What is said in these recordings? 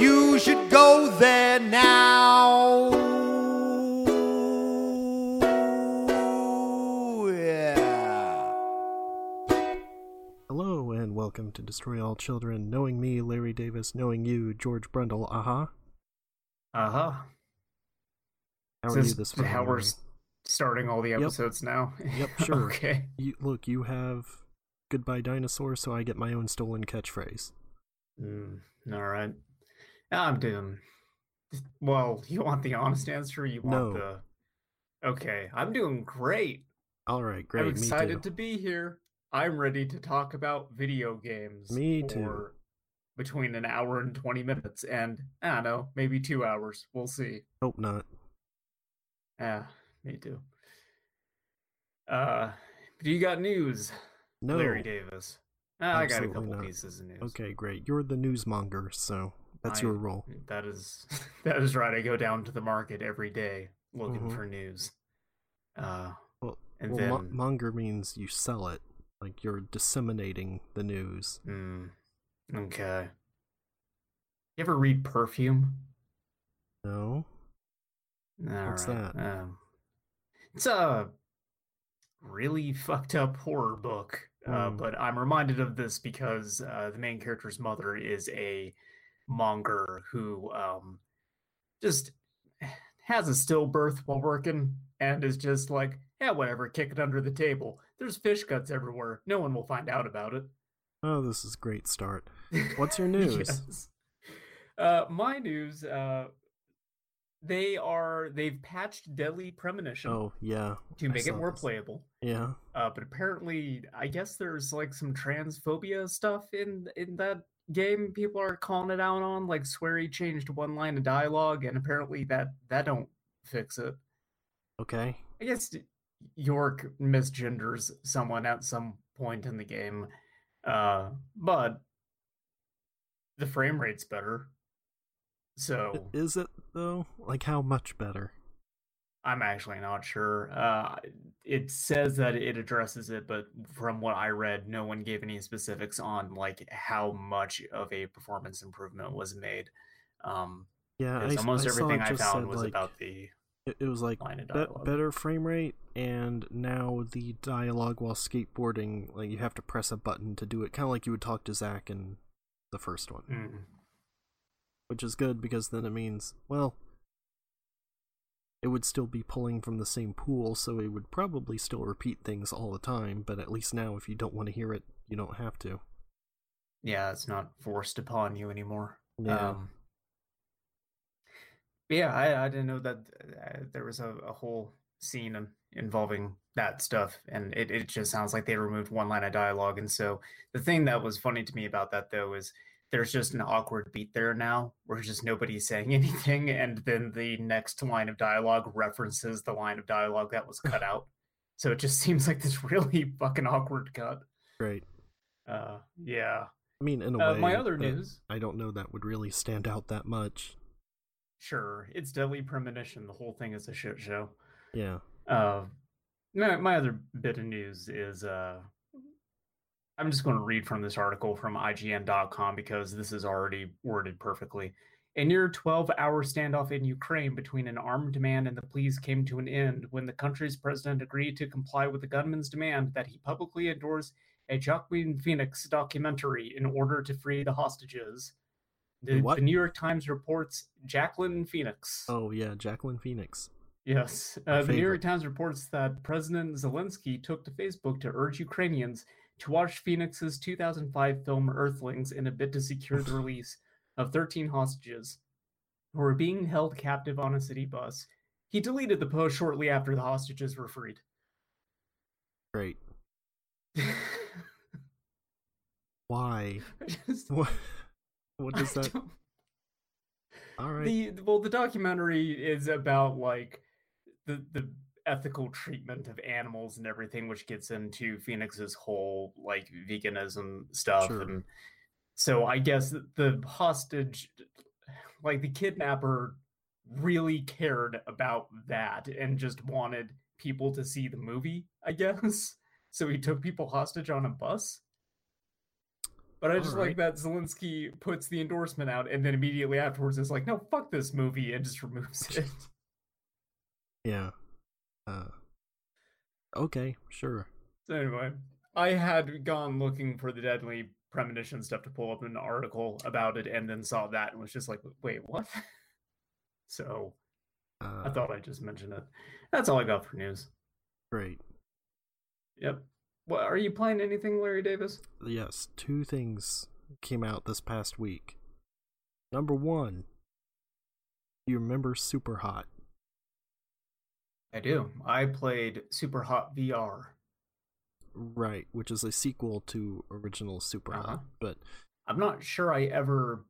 you should go there now. Yeah. Hello and welcome to Destroy All Children. Knowing me, Larry Davis. Knowing you, George Brundle. Aha. Uh huh. How Is are you this this how we're starting all the Yep. episodes now? Yep, sure. okay. You, look, you have Goodbye Dinosaur, so I get my own stolen catchphrase. Mm, all right. I'm doing. Well, you want the honest answer? You want No. the? Okay, I'm doing great. All right, great. I'm excited to be here. I'm ready to talk about video games. Me too. Between an hour and twenty minutes, and I don't know, maybe two hours. We'll see. Hope not. Yeah, me too. Uh, do you got news? No. Larry Davis. Ah, I got a couple not. pieces of news. Okay, great. You're the newsmonger, so that's I- your role. That is that is right. I go down to the market every day looking Mhm. for news. Uh, Well, and well mo- then monger means you sell it. Like you're disseminating the news. mm, okay. You ever read Perfume? No? What's Alright, that? Um, it's a really fucked up horror book. Uh, Hmm. but I'm reminded of this because uh, the main character's mother is a monger who um, just has a stillbirth while working and is just like, yeah, whatever, kick it under the table. There's fish guts everywhere. No one will find out about it. Oh, this is a great start. What's your news? Yes. Uh, my news. Uh, they are they've patched Deadly Premonition Oh, yeah. to make it more this. playable. Yeah. Uh, but apparently, I guess there's like some transphobia stuff in in that game. People are calling it out on, like Swery changed one line of dialogue, and apparently that that don't fix it. Okay. I guess York misgenders someone at some point in the game, uh, but the frame rate's better. So Is it though? Like how much better? I'm actually not sure. Uh, it says that it addresses it, but from what I read, no one gave any specifics on like how much of a performance improvement was made. Um, Yeah, I, almost I everything it I found was like, about the It, it was like be- better frame rate, and now the dialogue while skateboarding, like you have to press a button to do it, kind of like you would talk to Zach in the first one, Mm. which is good because then it means, well, it would still be pulling from the same pool, so it would probably still repeat things all the time. But at least now, if you don't want to hear it, you don't have to. Yeah, it's not forced upon you anymore. Yeah. Um, yeah, I, I didn't know that uh, there was a, a whole scene in, involving that stuff, and it, it just sounds like they removed one line of dialogue. And so the thing that was funny to me about that though is there's just an awkward beat there now where just nobody's saying anything, and then the next line of dialogue references the line of dialogue that was cut out. So it just seems like this really fucking awkward cut. right Uh, yeah. I mean, in a Uh, way, my other news. I don't know that would really stand out that much. Sure, it's Deadly Premonition. The whole thing is a shit show. Yeah. Uh, my, my other bit of news is uh, I'm just going to read from this article from IGN.com because this is already worded perfectly. A near 12 hour standoff in Ukraine between an armed man and the police came to an end when the country's president agreed to comply with the gunman's demand that he publicly endorse a Joaquin Phoenix documentary in order to free the hostages. The, the New York Times reports Jacqueline Phoenix. Oh yeah, Jacqueline Phoenix. Yes. Uh, the New York. Times reports that President Zelensky took to Facebook to urge Ukrainians to watch Phoenix's 2005 film Earthlings in a bid to secure the release of 13 hostages who were being held captive on a city bus. He deleted the post shortly after the hostages were freed. Great. Why? Just- What? What does I that? don't- All right. The well, the documentary is about like the the ethical treatment of animals and everything, which gets into Phoenix's whole like veganism stuff. Sure. And so I guess the hostage, like the kidnapper, really cared about that and just wanted people to see the movie, I guess. So he took people hostage on a bus. But I just Alright. like that Zelensky puts the endorsement out and then immediately afterwards is like, no, fuck this movie and just removes it. Yeah. Uh. Okay, sure. So anyway, I had gone looking for the deadly premonition stuff to pull up an article about it and then saw that and was just like, wait, what? So Uh, I thought I'd just mention it. That's all I got for news. great. Yep. What are you playing anything, Larry Davis? Yes, two things came out this past week. Number one, you remember Super Hot? I do. I played Super Hot VR. Right, which is a sequel to original Super Uh-huh. Hot, but I'm not sure I ever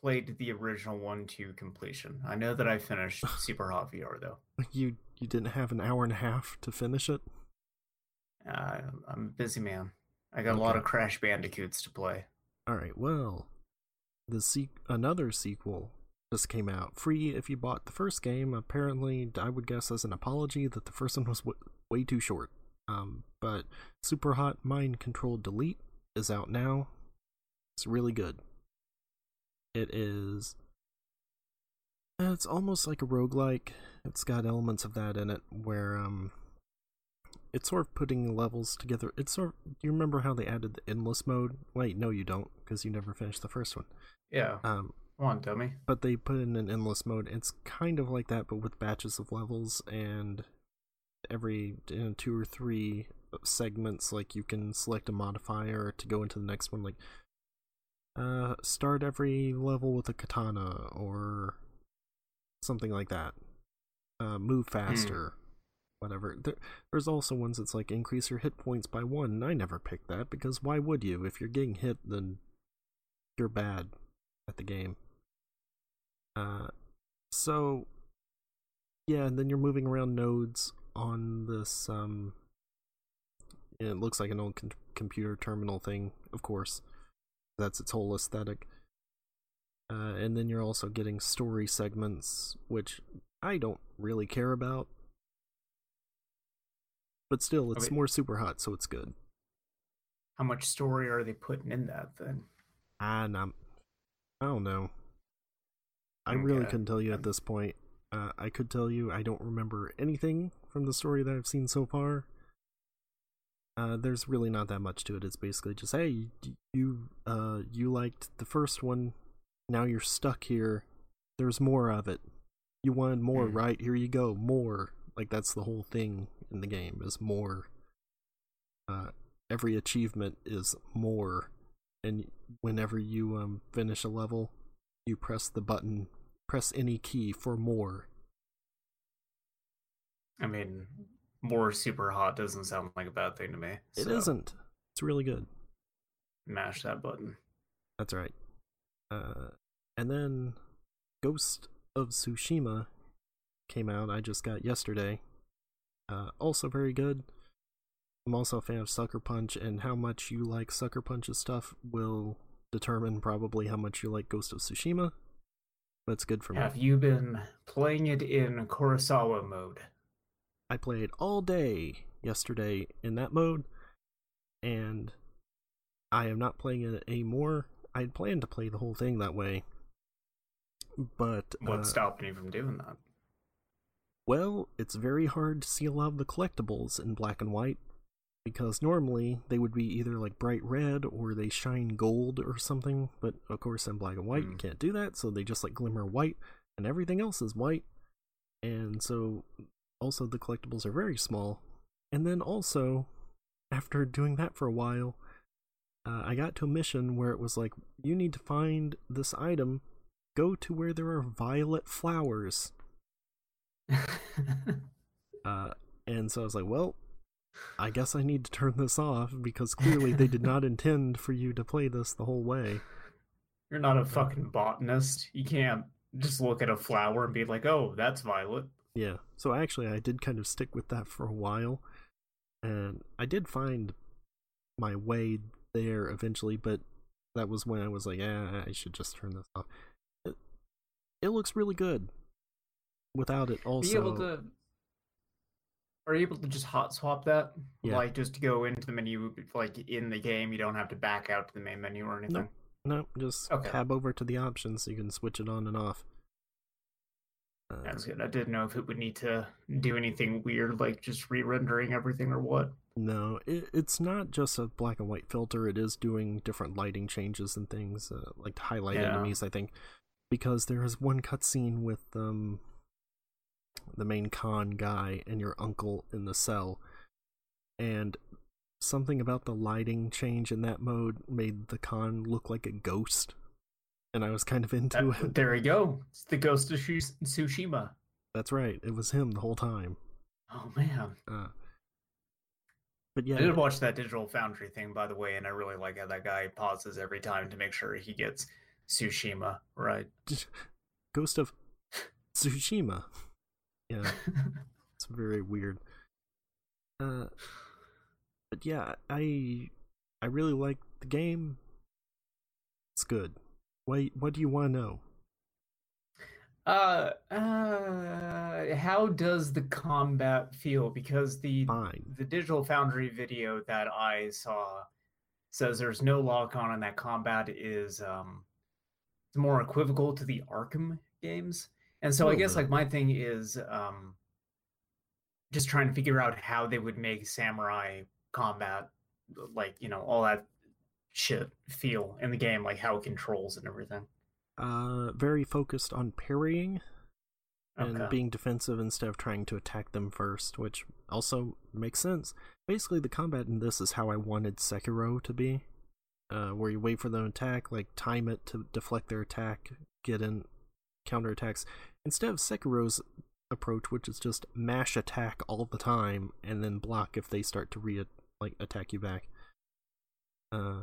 played the original one to completion. I know that I finished Super Hot VR though. you you didn't have an hour and a half to finish it. Uh, I'm a busy man. I got a lot of Crash Bandicoots to play. All right, well, the se- another sequel just came out free if you bought the first game. Apparently, I would guess as an apology that the first one was w- way too short. Um, but Super Hot Mind Control Delete is out now. It's really good. It is. It's almost like a roguelike. It's got elements of that in it where um it's sort of putting levels together. It's sort of, do you remember how they added the endless mode? Wait, no you don't because you never finished the first one. Yeah. Um Come on, dummy. but they put in an endless mode. It's kind of like that, but with batches of levels, and every you know, two or three segments, like you can select a modifier to go into the next one. Like, uh, start every level with a katana or something like that. Uh, move faster, whatever. There, there's also ones that's like increase your hit points by one. And I never picked that because why would you? If you're getting hit, then you're bad at the game. Uh, so yeah, and then you're moving around nodes on this. Um, it looks like an old con- computer terminal thing, of course. That's its whole aesthetic. Uh, and then you're also getting story segments, which I don't really care about. But still, it's more super hot, so it's good. How much story are they putting in that then? And um, I don't know. I really Okay. couldn't tell you at Um, this point. Uh, I could tell you I don't remember anything from the story that I've seen so far. Uh, there's really not that much to it. It's basically just, hey, you uh, you liked the first one, now you're stuck here. There's more of it. You wanted more, Hmm. right? Here you go, more. Like that's the whole thing in the game is more. Uh, every achievement is more, and whenever you um finish a level, you press the button, press any key for more. I mean, more super hot doesn't sound like a bad thing to me. It so not It's really good. Mash that button. That's right. Uh, and then Ghost of Tsushima came out. I just got yesterday. Uh, also very good. I'm also a fan of Sucker Punch, and how much you like Sucker Punch's stuff will determine probably how much you like Ghost of Tsushima. It's good for me. Have you been playing it in Kurosawa mode? I played all day yesterday in that mode, and I am not playing it anymore. I had planned to play the whole thing that way, but What uh, stopped you from doing that? well, it's very hard to see a lot of the collectibles in black and white because normally they would be either like bright red or they shine gold or something. But of course, in black and white, you Hmm. can't do that, so they just like glimmer white, and everything else is white. And so, also, the collectibles are very small. And then also, after doing that for a while, uh, I got to a mission where it was like, you need to find this item, go to where there are violet flowers. Uh, and so I was like, well, I guess I need to turn this off because clearly they did not intend for you to play this the whole way. You're not a fucking botanist. You can't just look at a flower and be like, "Oh, that's violet." Yeah. So actually, I did kind of stick with that for a while, and I did find my way there eventually. But that was when I was like, "Yeah, I should just turn this off." It, it looks really good without it. Also, Be able to. Are you able to just hot swap that? Yeah. Like just go into the menu, like in the game. You don't have to back out to the main menu or anything. no, just Okay. tab over to the options so you can switch it on and off. Uh, That's good. I didn't know if it would need to do anything weird, like just re-rendering everything or what. No, it, it's not just a black and white filter. It is doing different lighting changes and things, uh, like to highlight Yeah. enemies. I think because there is one cutscene with um the main con guy and your uncle in the cell, and something about the lighting change in that mode made the con look like a ghost, and I was kind of into it. there we go. It's the Ghost of Shu- Tsushima. That's right. It was him the whole time. Oh man. Uh, but yeah, I did watch that Digital Foundry thing, by the way, and I really like how that guy pauses every time to make sure he gets Tsushima right. Ghost of Tsushima. Yeah, it's very weird. Uh, but yeah, I I really like the game. It's good. What what do you want to know? uh, uh, how does the combat feel? Because the Fine. the Digital Foundry video that I saw says there's no lock on and that combat is um more equivocal to the Arkham games. And so I guess like my thing is um just trying to figure out how they would make samurai combat like, you know, all that shit feel in the game, like how it controls and everything. Uh, very focused on parrying and Okay. being defensive instead of trying to attack them first, which also makes sense. Basically, the combat in this is how I wanted Sekiro to be, uh, where you wait for them to attack, like time it to deflect their attack, get in counterattacks, instead of Sekiro's approach, which is just mash attack all the time and then block if they start to re like attack you back. Uh,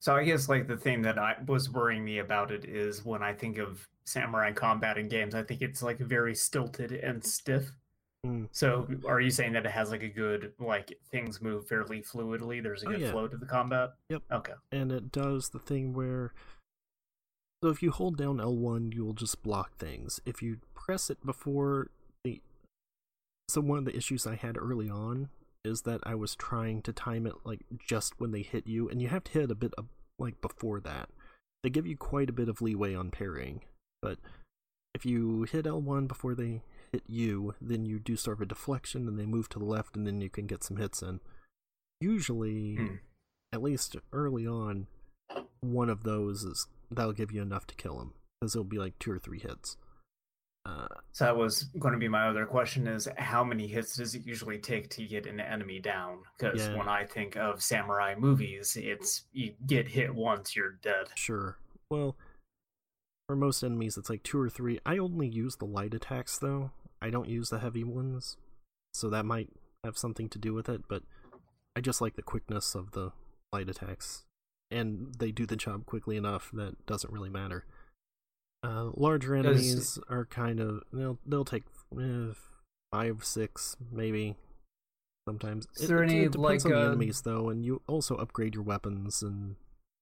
So I guess like the thing that I was worrying me about it is when I think of samurai combat in games, I think it's like very stilted and stiff. Hmm. So are you saying that it has like a good like things move fairly fluidly? There's a Oh, good yeah. flow to the combat. Yep. Okay. and it does the thing where so if you hold down L1 you'll just block things. If you press it before the so one of the issues I had early on is that I was trying to time it like just when they hit you and you have to hit a bit of, like before that. They give you quite a bit of leeway on parrying but if you hit L1 before they hit you then you do sort of a deflection and they move to the left and then you can get some hits in. Usually Hmm. at least early on, one of those is that'll give you enough to kill him because it'll be like two or three hits. Uh, So that was going to be my other question: is how many hits does it usually take to get an enemy down? Because Yeah. when I think of samurai movies, it's you get hit once, you're dead. sure. Well, for most enemies, it's like two or three. I only use the light attacks though. I don't use the heavy ones, so that might have something to do with it. But I just like the quickness of the light attacks, and they do the job quickly enough that doesn't really matter. Uh, larger Does- enemies are kind of they'll they'll take eh, five six maybe sometimes. Is there any, depends like, on the uh, enemies though, and you also upgrade your weapons and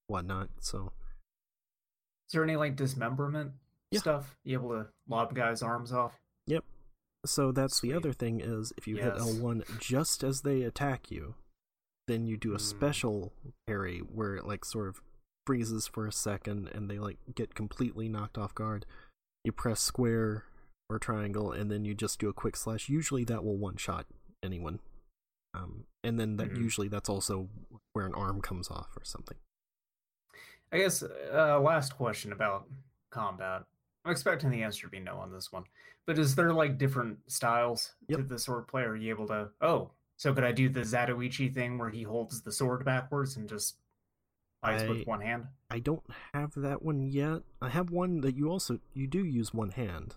whatnot. So Is there any like dismemberment Yeah. stuff? You able to lob guys' arms off? Yep. So that's the other thing is if you hit L1 just as they attack you, then you do a Mm. special parry where it like sort of freezes for a second and they like get completely knocked off guard. You press square or triangle and then you just do a quick slash. Usually that will one shot anyone. Um, and then that Mhm. usually that's also where an arm comes off or something. I guess uh, last question about combat. I'm expecting the answer to be no on this one. But is there like different styles to the sword play? Are you able to? Oh, so could I do the Zatoichi thing where he holds the sword backwards and just fights I- with one hand? I don't have that one yet. I have one that you also you do use one hand,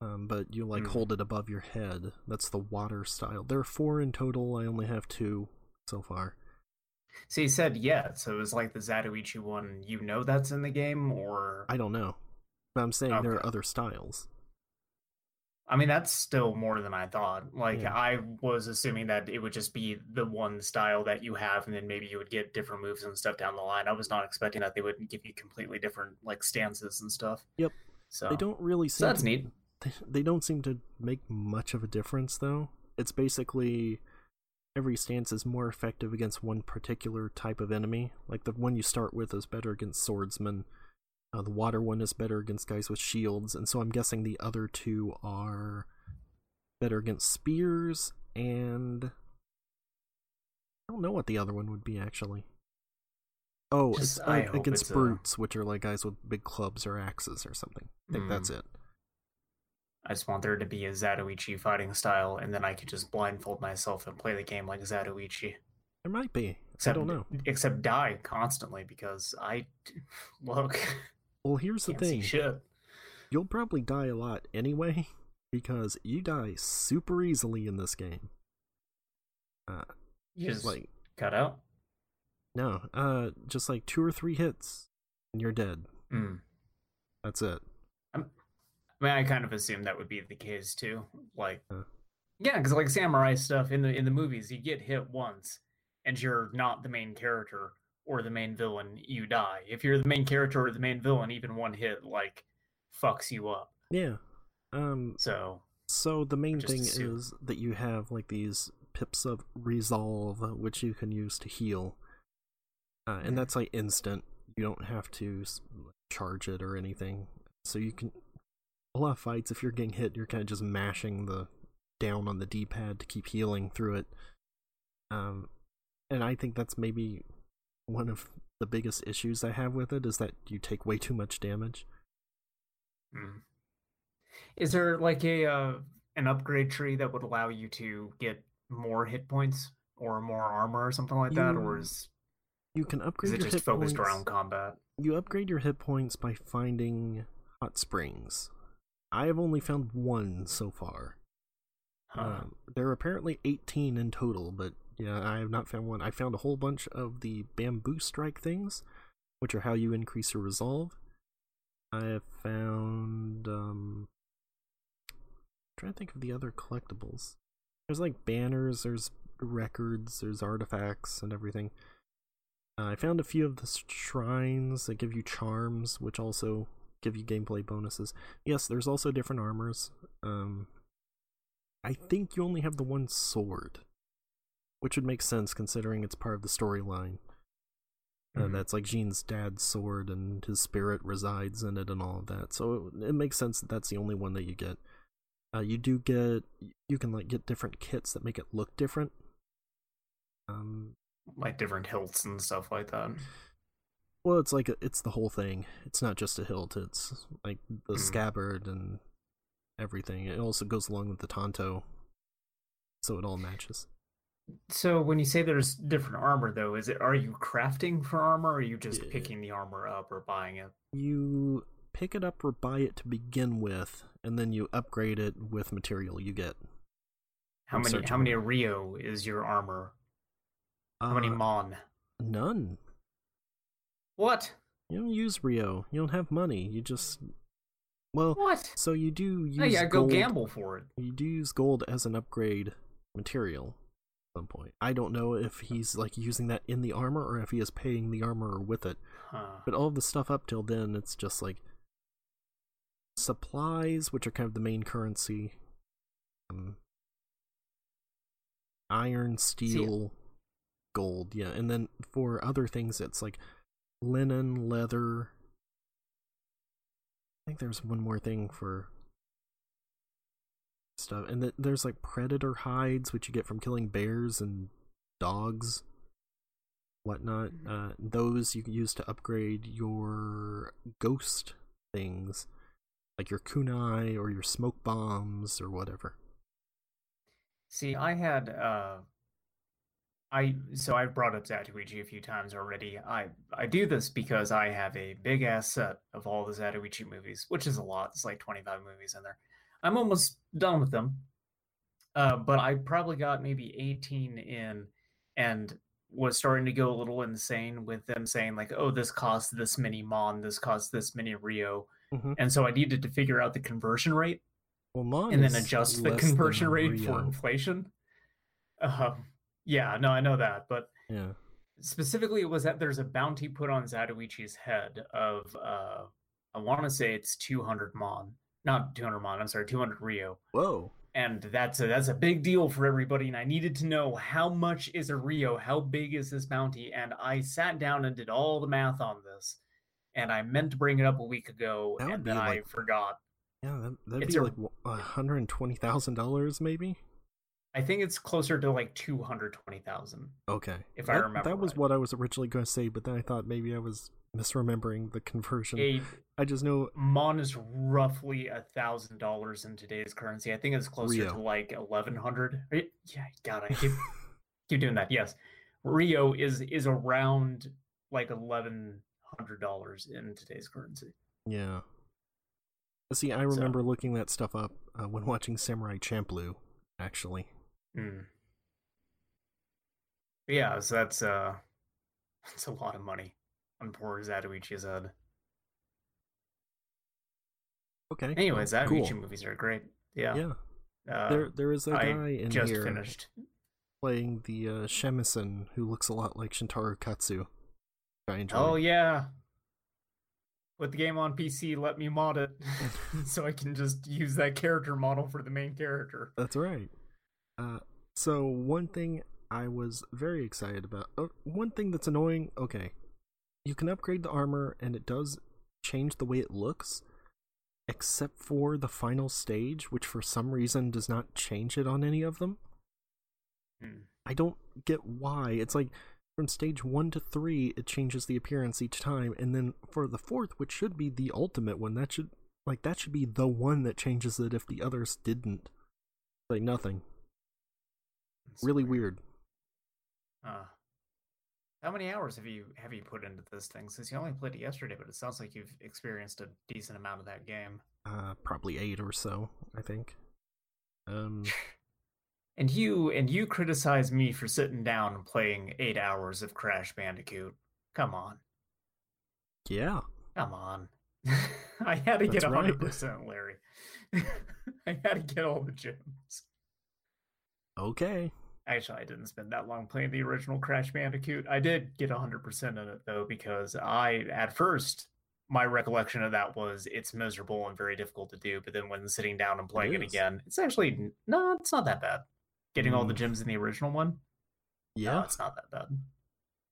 um, but you like Mm. hold it above your head. That's the water style. There are four in total. I only have two so far. So he said yeah. So it was like the Zatoichi one. You know that's in the game, or I don't know. But I'm saying there are other styles. I mean, that's still more than I thought. Like, Yeah. I was assuming that it would just be the one style that you have, and then maybe you would get different moves and stuff down the line. I was not expecting that they would give you completely different like stances and stuff. Yep. So They don't really So that's to, neat. They, they don't seem to make much of a difference though. It's basically every stance is more effective against one particular type of enemy. Like the one you start with is better against swordsmen. Uh, the water one is better against guys with shields, and so I'm guessing the other two are better against spears and I don't know what the other one would be actually. Oh, Just- it's uh, against it's a- brutes, which are like guys with big clubs or axes or something. I think Hmm. that's it. I just want there to be a Zatoichi fighting style, and then I could just blindfold myself and play the game like Zatoichi. There might be. Except, I don't know. Except die constantly because I look Well, here's the thing. shit. You'll probably die a lot anyway because you die super easily in this game. Uh, just like cut out. no, uh, just like two or three hits and you're dead. Mm. That's it. I mean, I kind of assumed that would be the case too. Like, Huh. yeah, because like samurai stuff in the in the movies, you get hit once, and you're not the main character or the main villain, you die. If you're the main character or the main villain, even one hit like fucks you up. Yeah. Um. So So the main thing assume. is that you have like these pips of resolve, which you can use to heal, uh, and that's like instant. You don't have to charge it or anything. So you can a lot of fights. If you're getting hit, you're kind of just mashing the down on the D-pad to keep healing through it. Um, and I think that's maybe one of the biggest issues I have with it is that you take way too much damage. mm. is there like a uh, an upgrade tree that would allow you to get more hit points or more armor or something like that, or is You can upgrade? is it your just hit focused points. around combat? You upgrade your hit points by finding hot springs. I have only found one so far. Huh. Um, there are apparently 18 in total, but yeah, I have not found one. I found a whole bunch of the bamboo strike things, which are how you increase your resolve. I have found um trying to think of the other collectibles. There's like banners, there's records, there's artifacts and everything. Uh, I found a few of the shrines that give you charms, which also give you gameplay bonuses. Yes, there's also different armors. Um, I think you only have the one sword, which would make sense considering it's part of the storyline. Uh, Mhm. that's like Jin's dad's sword, and his spirit resides in it, and all of that. So it, it makes sense that that's the only one that you get. Uh, you do get you can like get different kits that make it look different. Um, like different hilts and stuff like that. Well, it's like a, it's the whole thing. It's not just a hilt. It's like the Mm. scabbard and everything. It also goes along with the tanto, so it all matches. So when you say there's different armor though, is it are you crafting for armor or are you just Yeah. picking the armor up or buying it? You pick it up or buy it to begin with, and then you upgrade it with material you get. How I'm many searching how many. Ryo is your armor? How many Uh, Mon? None. What? You don't use Ryo. You don't have money. You just well. What? So you do use Oh yeah, go gamble for it. You do use gold as an upgrade material at some point. I don't know if he's like using that in the armor or if he is paying the armor with it. Huh. But all of the stuff up till then, it's just like supplies, which are kind of the main currency. Um, iron, steel, gold, yeah. And then for other things, it's like linen, leather. I think there's one more thing for stuff, and th- there's like predator hides, which you get from killing bears and dogs, whatnot. Uh, those you can use to upgrade your ghost things, like your kunai or your smoke bombs or whatever. See, I had uh I so I've brought up Zatoichi a few times already. I I do this because I have a big ass set of all the Zatoichi movies, which is a lot. It's like 25 movies in there. I'm almost done with them. Uh, but I probably got maybe 18 in and was starting to go a little insane with them saying like, "Oh, this costs this many mon, this costs this many Ryo." Mhm. and so I needed to figure out the conversion rate Well, Mon and then adjust the conversion rate for inflation. Um, yeah, no, I know that, but Yeah. specifically, it was that there's a bounty put on Zatoichi's head of uh, I want to say it's 200 mon, not 200 mon. I'm sorry, 200 Ryo. Whoa. and that's a that's a big deal for everybody and i needed to know how much is a ryo how big is this bounty and i sat down and did all the math on this and i meant to bring it up a week ago and then i forgot Yeah, that, that'd be a- like hundred and twenty thousand dollars, maybe. I think it's closer to like 220000 Okay. If I remember that was right. what I was originally going to say, but then I thought maybe I was misremembering the conversion. a I just know mon is roughly a thousand dollars in today's currency i think it's closer Ryo. to like 1100 yeah god i keep keep doing that yes ryo is is around like 1100 dollars in today's currency Yeah. See, I remember looking that stuff up uh, when watching Samurai Champloo, actually. But yeah, so that's uh that's a lot of money on poor Zatoichi's head. Okay. Anyways, well, Zatoichi cool. movies are great. Yeah. Yeah. Uh, there, there is a guy in just here finished. playing the uh, Shamisen who looks a lot like Shintaro Katsu. I enjoy. Oh yeah. Put the game on PC, let me mod it so I can just use that character model for the main character. That's right. Uh, so one thing I was very excited about. Uh, one thing that's annoying. Okay, you can upgrade the armor, and it does change the way it looks, except for the final stage, which for some reason does not change it on any of them. Hmm. I don't get why. It's like from stage one to three, it changes the appearance each time, and then for the fourth, which should be the ultimate one, that should like that should be the one that changes it if the others didn't. Like nothing. It's Really weird. Uh, how many hours have you have you put into this thing? Since you only played it yesterday, but it sounds like you've experienced a decent amount of that game. Uh, probably eight or so, I think. Um, And you and you criticize me for sitting down and playing eight hours of Crash Bandicoot. Come on, yeah, come on. I had to get That's right. hundred percent, Larry. I had to get all the gems. okay. Actually, I didn't spend that long playing the original Crash Bandicoot. I did get 100% in it though, because I, at first, my recollection of that was it's miserable and very difficult to do. But then when sitting down and playing it again, it's actually no, it's not that bad. Getting all the Mm. gems in the original one, no, Yeah, it's not that bad.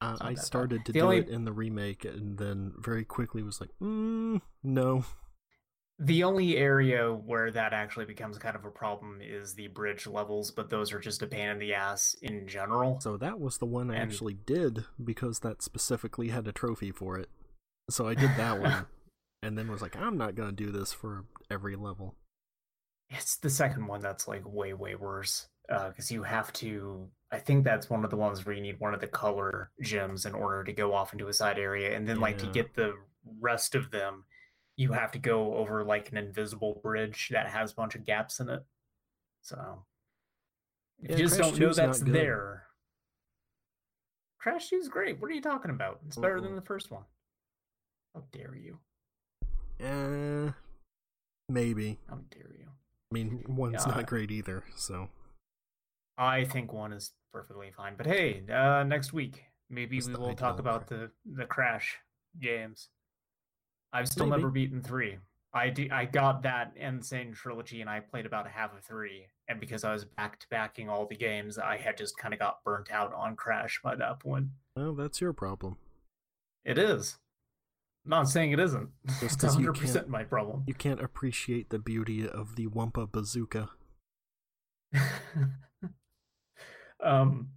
uh, not I that bad. started to The do only- it in the remake, and then very quickly was like, mm, no. The only area where that actually becomes kind of a problem is the bridge levels, but those are just a pain in the ass in general. So that was the one I And- actually did because that specifically had a trophy for it. So I did that one, and then was like, I'm not gonna do this for every level. It's the second one that's like way way worse uh, because you have to. I think that's one of the ones where you need one of the color gems in order to go off into a side area, and then like to get the rest of them, you have to go over like an invisible bridge that has a bunch of gaps in it. So if Yeah, you just Crash don't know that's there. Crash 2 is great. What are you talking about? It's better than Mm-mm. the first one. How dare you? Uh, maybe. How dare you? I mean, one's not great either. So I think one is perfectly fine. But hey, uh, next week maybe we will talk about the the Crash games. I've still Maybe. never beaten three. I do, I got that N. Sane trilogy and I played about half of three. And because I was back to backing all the games, I had just kind of got burnt out on Crash by that point. well, that's your problem. It is. I'm not saying it isn't. Just it's 'cause you 100 percent can't- my problem. You can't appreciate the beauty of the Wumpa bazooka. um,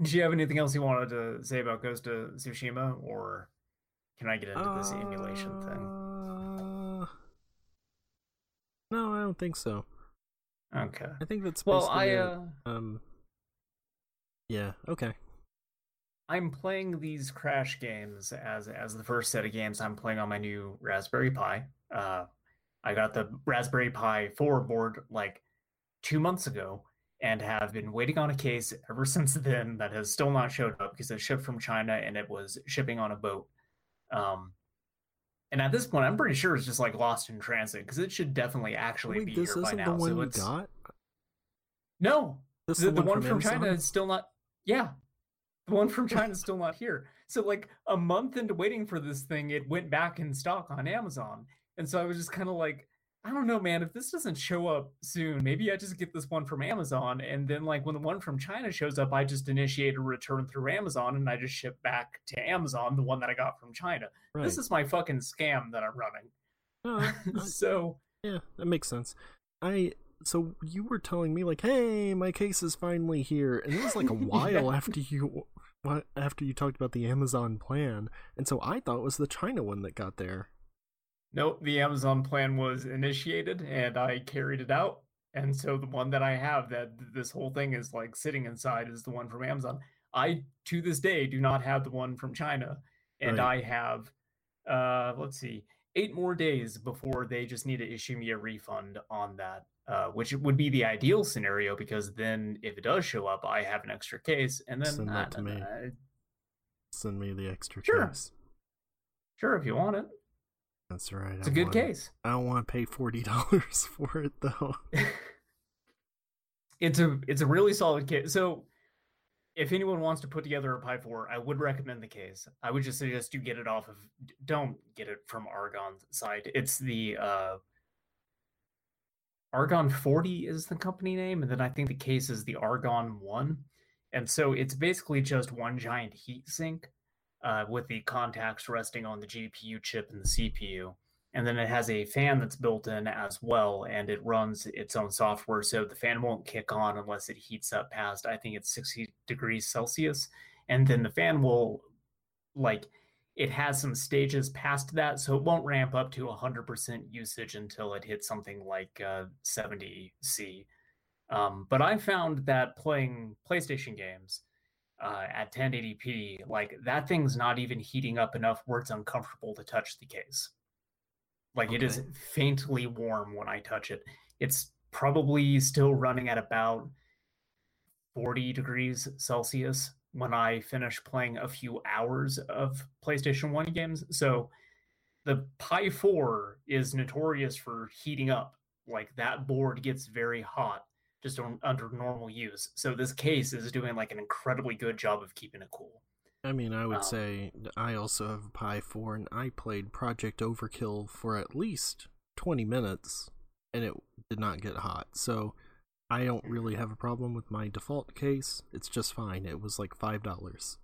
did you have anything else you wanted to say about Ghost of Tsushima, or can I get into this emulation thing? Uh, No, I don't think so. Okay. I think that's Well, basically I it. uh, um. Yeah. Okay. I'm playing these Crash games as as the first set of games I'm playing on my new Raspberry Pi. Uh, I got the Raspberry Pi 4 board like two months ago and have been waiting on a case ever since then that has still not showed up because it shipped from China and it was shipping on a boat. Um, And at this point, I'm pretty sure it's just like lost in transit because it should definitely actually Wait, be this here by now. the one so it's got. no, This the, the one from from China is still not. Yeah, the one from China is still not here. So like a month into waiting for this thing, it went back in stock on Amazon, and so I was just kind of like, I don't know, man. If this doesn't show up soon, maybe I just get this one from Amazon, and then like when the one from China shows up, I just initiate a return through Amazon, and I just ship back to Amazon the one that I got from China. Right. This is my fucking scam that I'm running. I- so Yeah, that makes sense. I so you were telling me like, "Hey, my case is finally here," and it was like a while after you what after you talked about the Amazon plan, and so I thought it was the China one that got there. Nope, the Amazon plan was initiated and I carried it out. And so the one that I have that this whole thing is like sitting inside is the one from Amazon. I to this day do not have the one from China. And Right. I have uh let's see, eight more days before they just need to issue me a refund on that. Uh, which would be the ideal scenario because then if it does show up, I have an extra case, and then Send that to uh, me. uh, Send me the extra Sure. case. sure if you want it, That's right. it's I a good want- case. I don't want to pay forty dollars for it though. it's a it's a really solid case. So if anyone wants to put together a Pi 4, I would recommend the case. I would just suggest you get it off of don't get it from Argon's side. It's the uh Argon 40 is the company name, and then I think the case is the Argon 1. And so it's basically just one giant heat sink uh, with the contacts resting on the GPU chip and the CPU. And then it has a fan that's built in as well, and it runs its own software. So the fan won't kick on unless it heats up past, I think it's 60 degrees Celsius. And then the fan will, like, it has some stages past that, so it won't ramp up to 100% usage until it hits something like uh, 70 C. Um, but I found that playing PlayStation games uh, at 1080p, like that thing's not even heating up enough where it's uncomfortable to touch the case. Like it is faintly warm when I touch it. It's probably still running at about 40 degrees Celsius when I finish playing a few hours of PlayStation 1 games. So the Pi 4 is notorious for heating up. Like that board gets very hot just on, under normal use. So this case is doing like an incredibly good job of keeping it cool. I mean, I would Um, say I also have a Pi 4 and I played Project Overkill for at least 20 minutes and it did not get hot. So I don't really have a problem with my default case. It's just fine. It was like $5.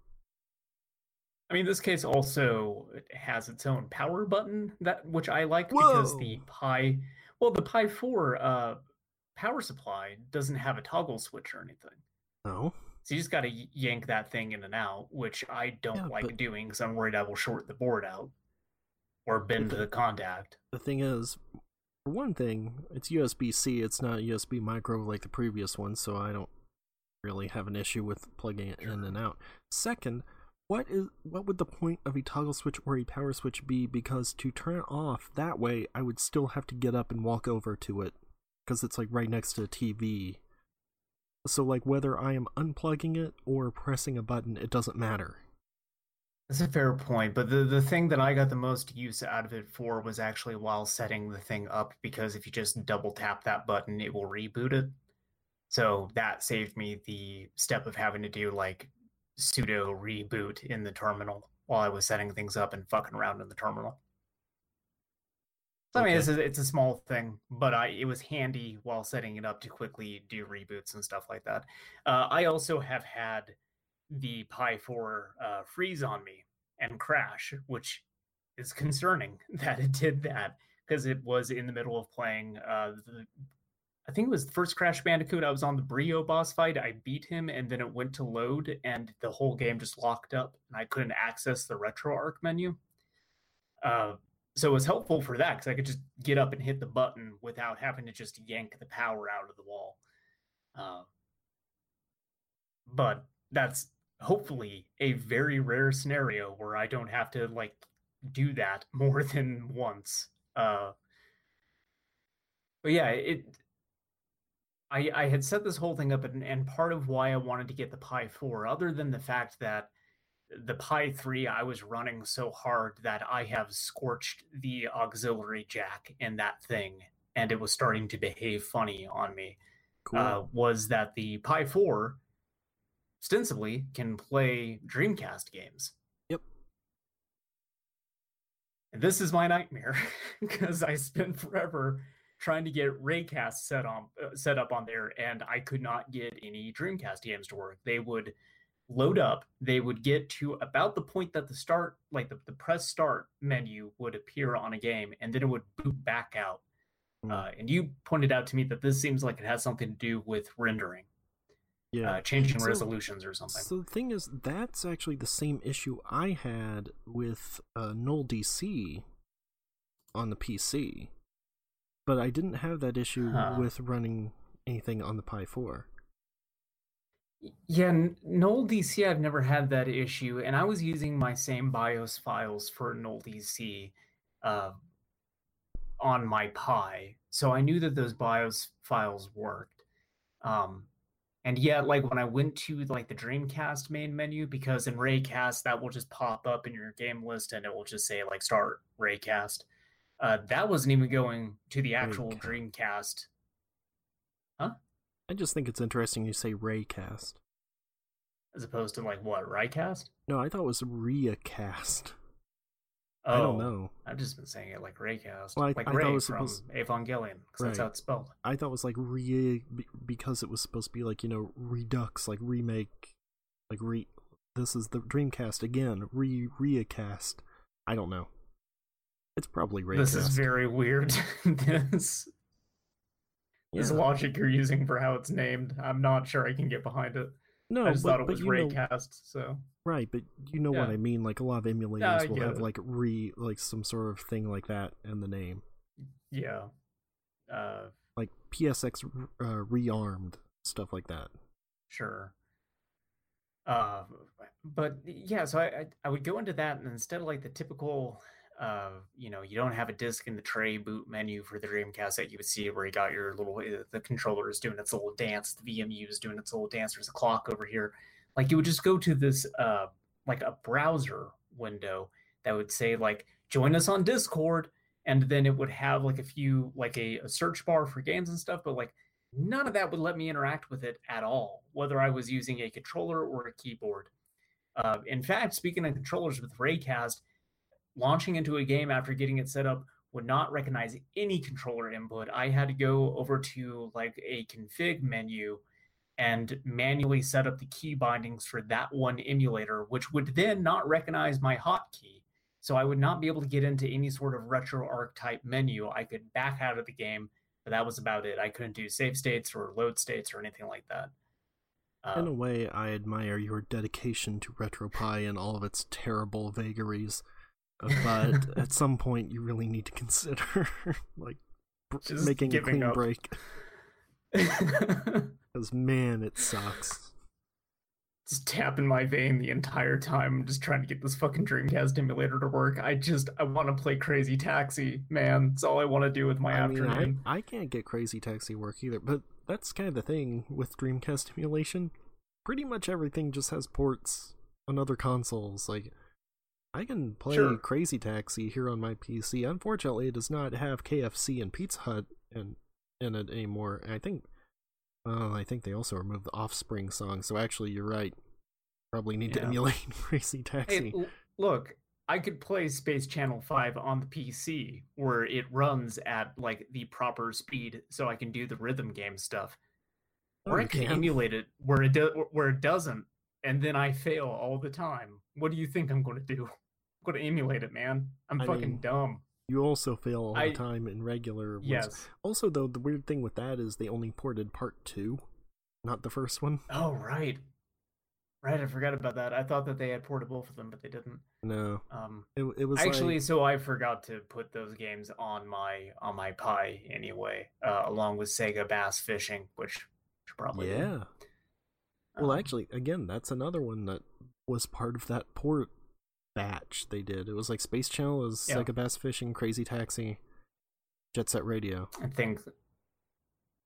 I mean, this case also has its own power button that which I like because the Pi, well, the Pi 4 uh, power supply doesn't have a toggle switch or anything. No. So you just got to yank that thing in and out, which I don't Yeah, like but- doing because I'm worried I will short the board out or bend the- the contact. The thing is, for one thing, it's USB C, it's not USB micro like the previous one, so I don't really have an issue with plugging it in and out. Second, what is what would the point of a toggle switch or a power switch be because to turn it off that way I would still have to get up and walk over to it because it's like right next to the TV. So like whether I am unplugging it or pressing a button, it doesn't matter. That's a fair point, but the, the thing that I got the most use out of it for was actually while setting the thing up, because if you just double tap that button, it will reboot it. So that saved me the step of having to do like sudo reboot in the terminal while I was setting things up and fucking around in the terminal. So I mean, it's a, it's a small thing, but I it was handy while setting it up to quickly do reboots and stuff like that. Uh, I also have had the Pi 4 uh, freeze on me and crash, which is concerning that it did that because it was in the middle of playing. Uh, the, I think it was the first Crash Bandicoot. I was on the Brio boss fight. I beat him, and then it went to load, and the whole game just locked up, and I couldn't access the RetroArch menu. Uh, so it was helpful for that because I could just get up and hit the button without having to just yank the power out of the wall. Uh, but that's hopefully a very rare scenario where I don't have to like do that more than once. Uh, but yeah, it. I I had set this whole thing up, and, and part of why I wanted to get the Pi Four, other than the fact that the Pi 3, I was running so hard that I have scorched the auxiliary jack in that thing, and it was starting to behave funny on me. Cool. Uh, was that the Pi 4 ostensibly can play Dreamcast games. Yep. And this is my nightmare because I spent forever trying to get Reicast set on uh, set up on there, and I could not get any Dreamcast games to work. They would load up, they would get to about the point that the start, like the, the press start menu would appear on a game, and then it would boot back out. Hmm. Uh, and you pointed out to me that this seems like it has something to do with rendering, yeah. uh, changing So- resolutions or something. So the thing is, that's actually the same issue I had with uh, Null DC on the PC, but I didn't have that issue Huh. with running anything on the Pi 4. Yeah, Null DC, I've never had that issue, and I was using my same BIOS files for Null DC uh, on my Pi, so I knew that those BIOS files worked. Um, and yet, like when I went to like the Dreamcast main menu, because in Reicast that will just pop up in your game list, and it will just say like Start Reicast. Uh, that wasn't even going to the actual. Dreamcast. I just think it's interesting you say Raycast. As opposed to like what Rycast? No, I thought it was Reacast. I don't Oh. know. I've just been saying it like Raycast, Well, I- like I thought it was from supposed- Evangelion, because that's how it's spelled. I thought it was like re because it was supposed to be like you know redux, like remake, like re. This is the Dreamcast again, re reacast. I don't know. It's probably Raycast. This is very weird. this Yeah. logic you're using for how it's named, I'm not sure I can get behind it. no, I just but, thought it was you know, so right? But you know what I mean. Like a lot of emulators I will have it. like re like some sort of thing like that in the name, yeah. Uh, like PSX uh, rearmed stuff like that. sure. Uh, but yeah, so I, I I would go into that, and instead of like the typical, uh, you know, you don't have a disc in the tray boot menu for the Dreamcast that you would see where you got your little uh, the controller is doing its little dance, the VMU is doing its little dance. There's a clock over here. Like you would just go to this uh like a browser window that would say like join us on Discord, and then it would have like a few like a, a search bar for games and stuff, but like none of that would let me interact with it at all, whether I was using a controller or a keyboard. Uh, in fact, speaking of controllers with Reicast, launching into a game after getting it set up would not recognize any controller input. I had to go over to like a config menu and manually set up the key bindings for that one emulator, which would then not recognize my hotkey. So I would not be able to get into any sort of RetroArch type menu. I could back out of the game, but that was about it. I couldn't do save states or load states or anything like that. In a Um, way, I admire your dedication to RetroPie and all of its terrible vagaries. But at some point, you really need to consider like br- making a clean up. break. Because man, it sucks. just tapping my vein the entire time, just trying to get this fucking Dreamcast emulator to work. I just I want to play Crazy Taxi, man. That's all I want to do with my I mean, afternoon. I, I can't get Crazy Taxi work either. But that's kind of the thing with Dreamcast emulation. Pretty much everything just has ports on other consoles. Like, I can play Sure. Crazy Taxi here on my PC. Unfortunately, it does not have KFC and Pizza Hut in, in it anymore. I think, well, I think they also removed the Offspring song. So actually, you're right. Probably need to emulate Crazy Taxi. Hey, l- look, I could play Space Channel 5 on the PC where it runs at like the proper speed so I can do the rhythm game stuff. Oh, or I can can. emulate it where it do- where it doesn't and then I fail all the time. What do you think I'm going to do? I'm going to emulate it, man. I'm I fucking mean, dumb. You also fail all I- the time in regular ones. Yes. Also, though, the weird thing with that is they only ported part two, not the first one. Oh, right. Right, I forgot about that. I thought that they had ported both of them, but they didn't. No, Um it it was actually like, so i forgot to put those games on my on my Pi anyway uh, along with sega bass fishing which should probably yeah. Well, Um, actually, again, that's another one that was part of that port batch they did. It was like Space Channel, was Yeah. Sega Bass Fishing, Crazy Taxi, Jet Set Radio, i think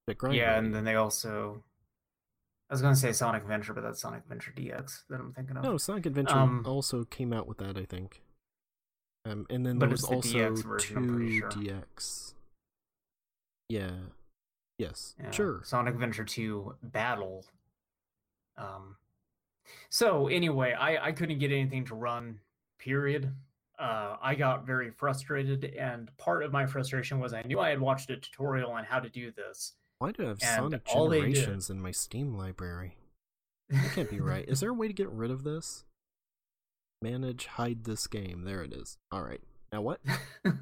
Bit Grinder. yeah and then they also I was gonna say Sonic Adventure, but that's Sonic Adventure DX that I'm thinking of. No, Sonic Adventure Um, also came out with that, I think. Um, and then there was the also DX version, two sure. DX. Yeah. Yes. Yeah, Sure. Sonic Adventure 2 Battle. Um so anyway, I I couldn't get anything to run period. Uh I got very frustrated and part of my frustration was I knew I had watched a tutorial on how to do this. Why do I have Sonic they did- Generations in my Steam library? That can't be right. Is there a way to get rid of this? Manage hide this game. There it is. All right. Now what?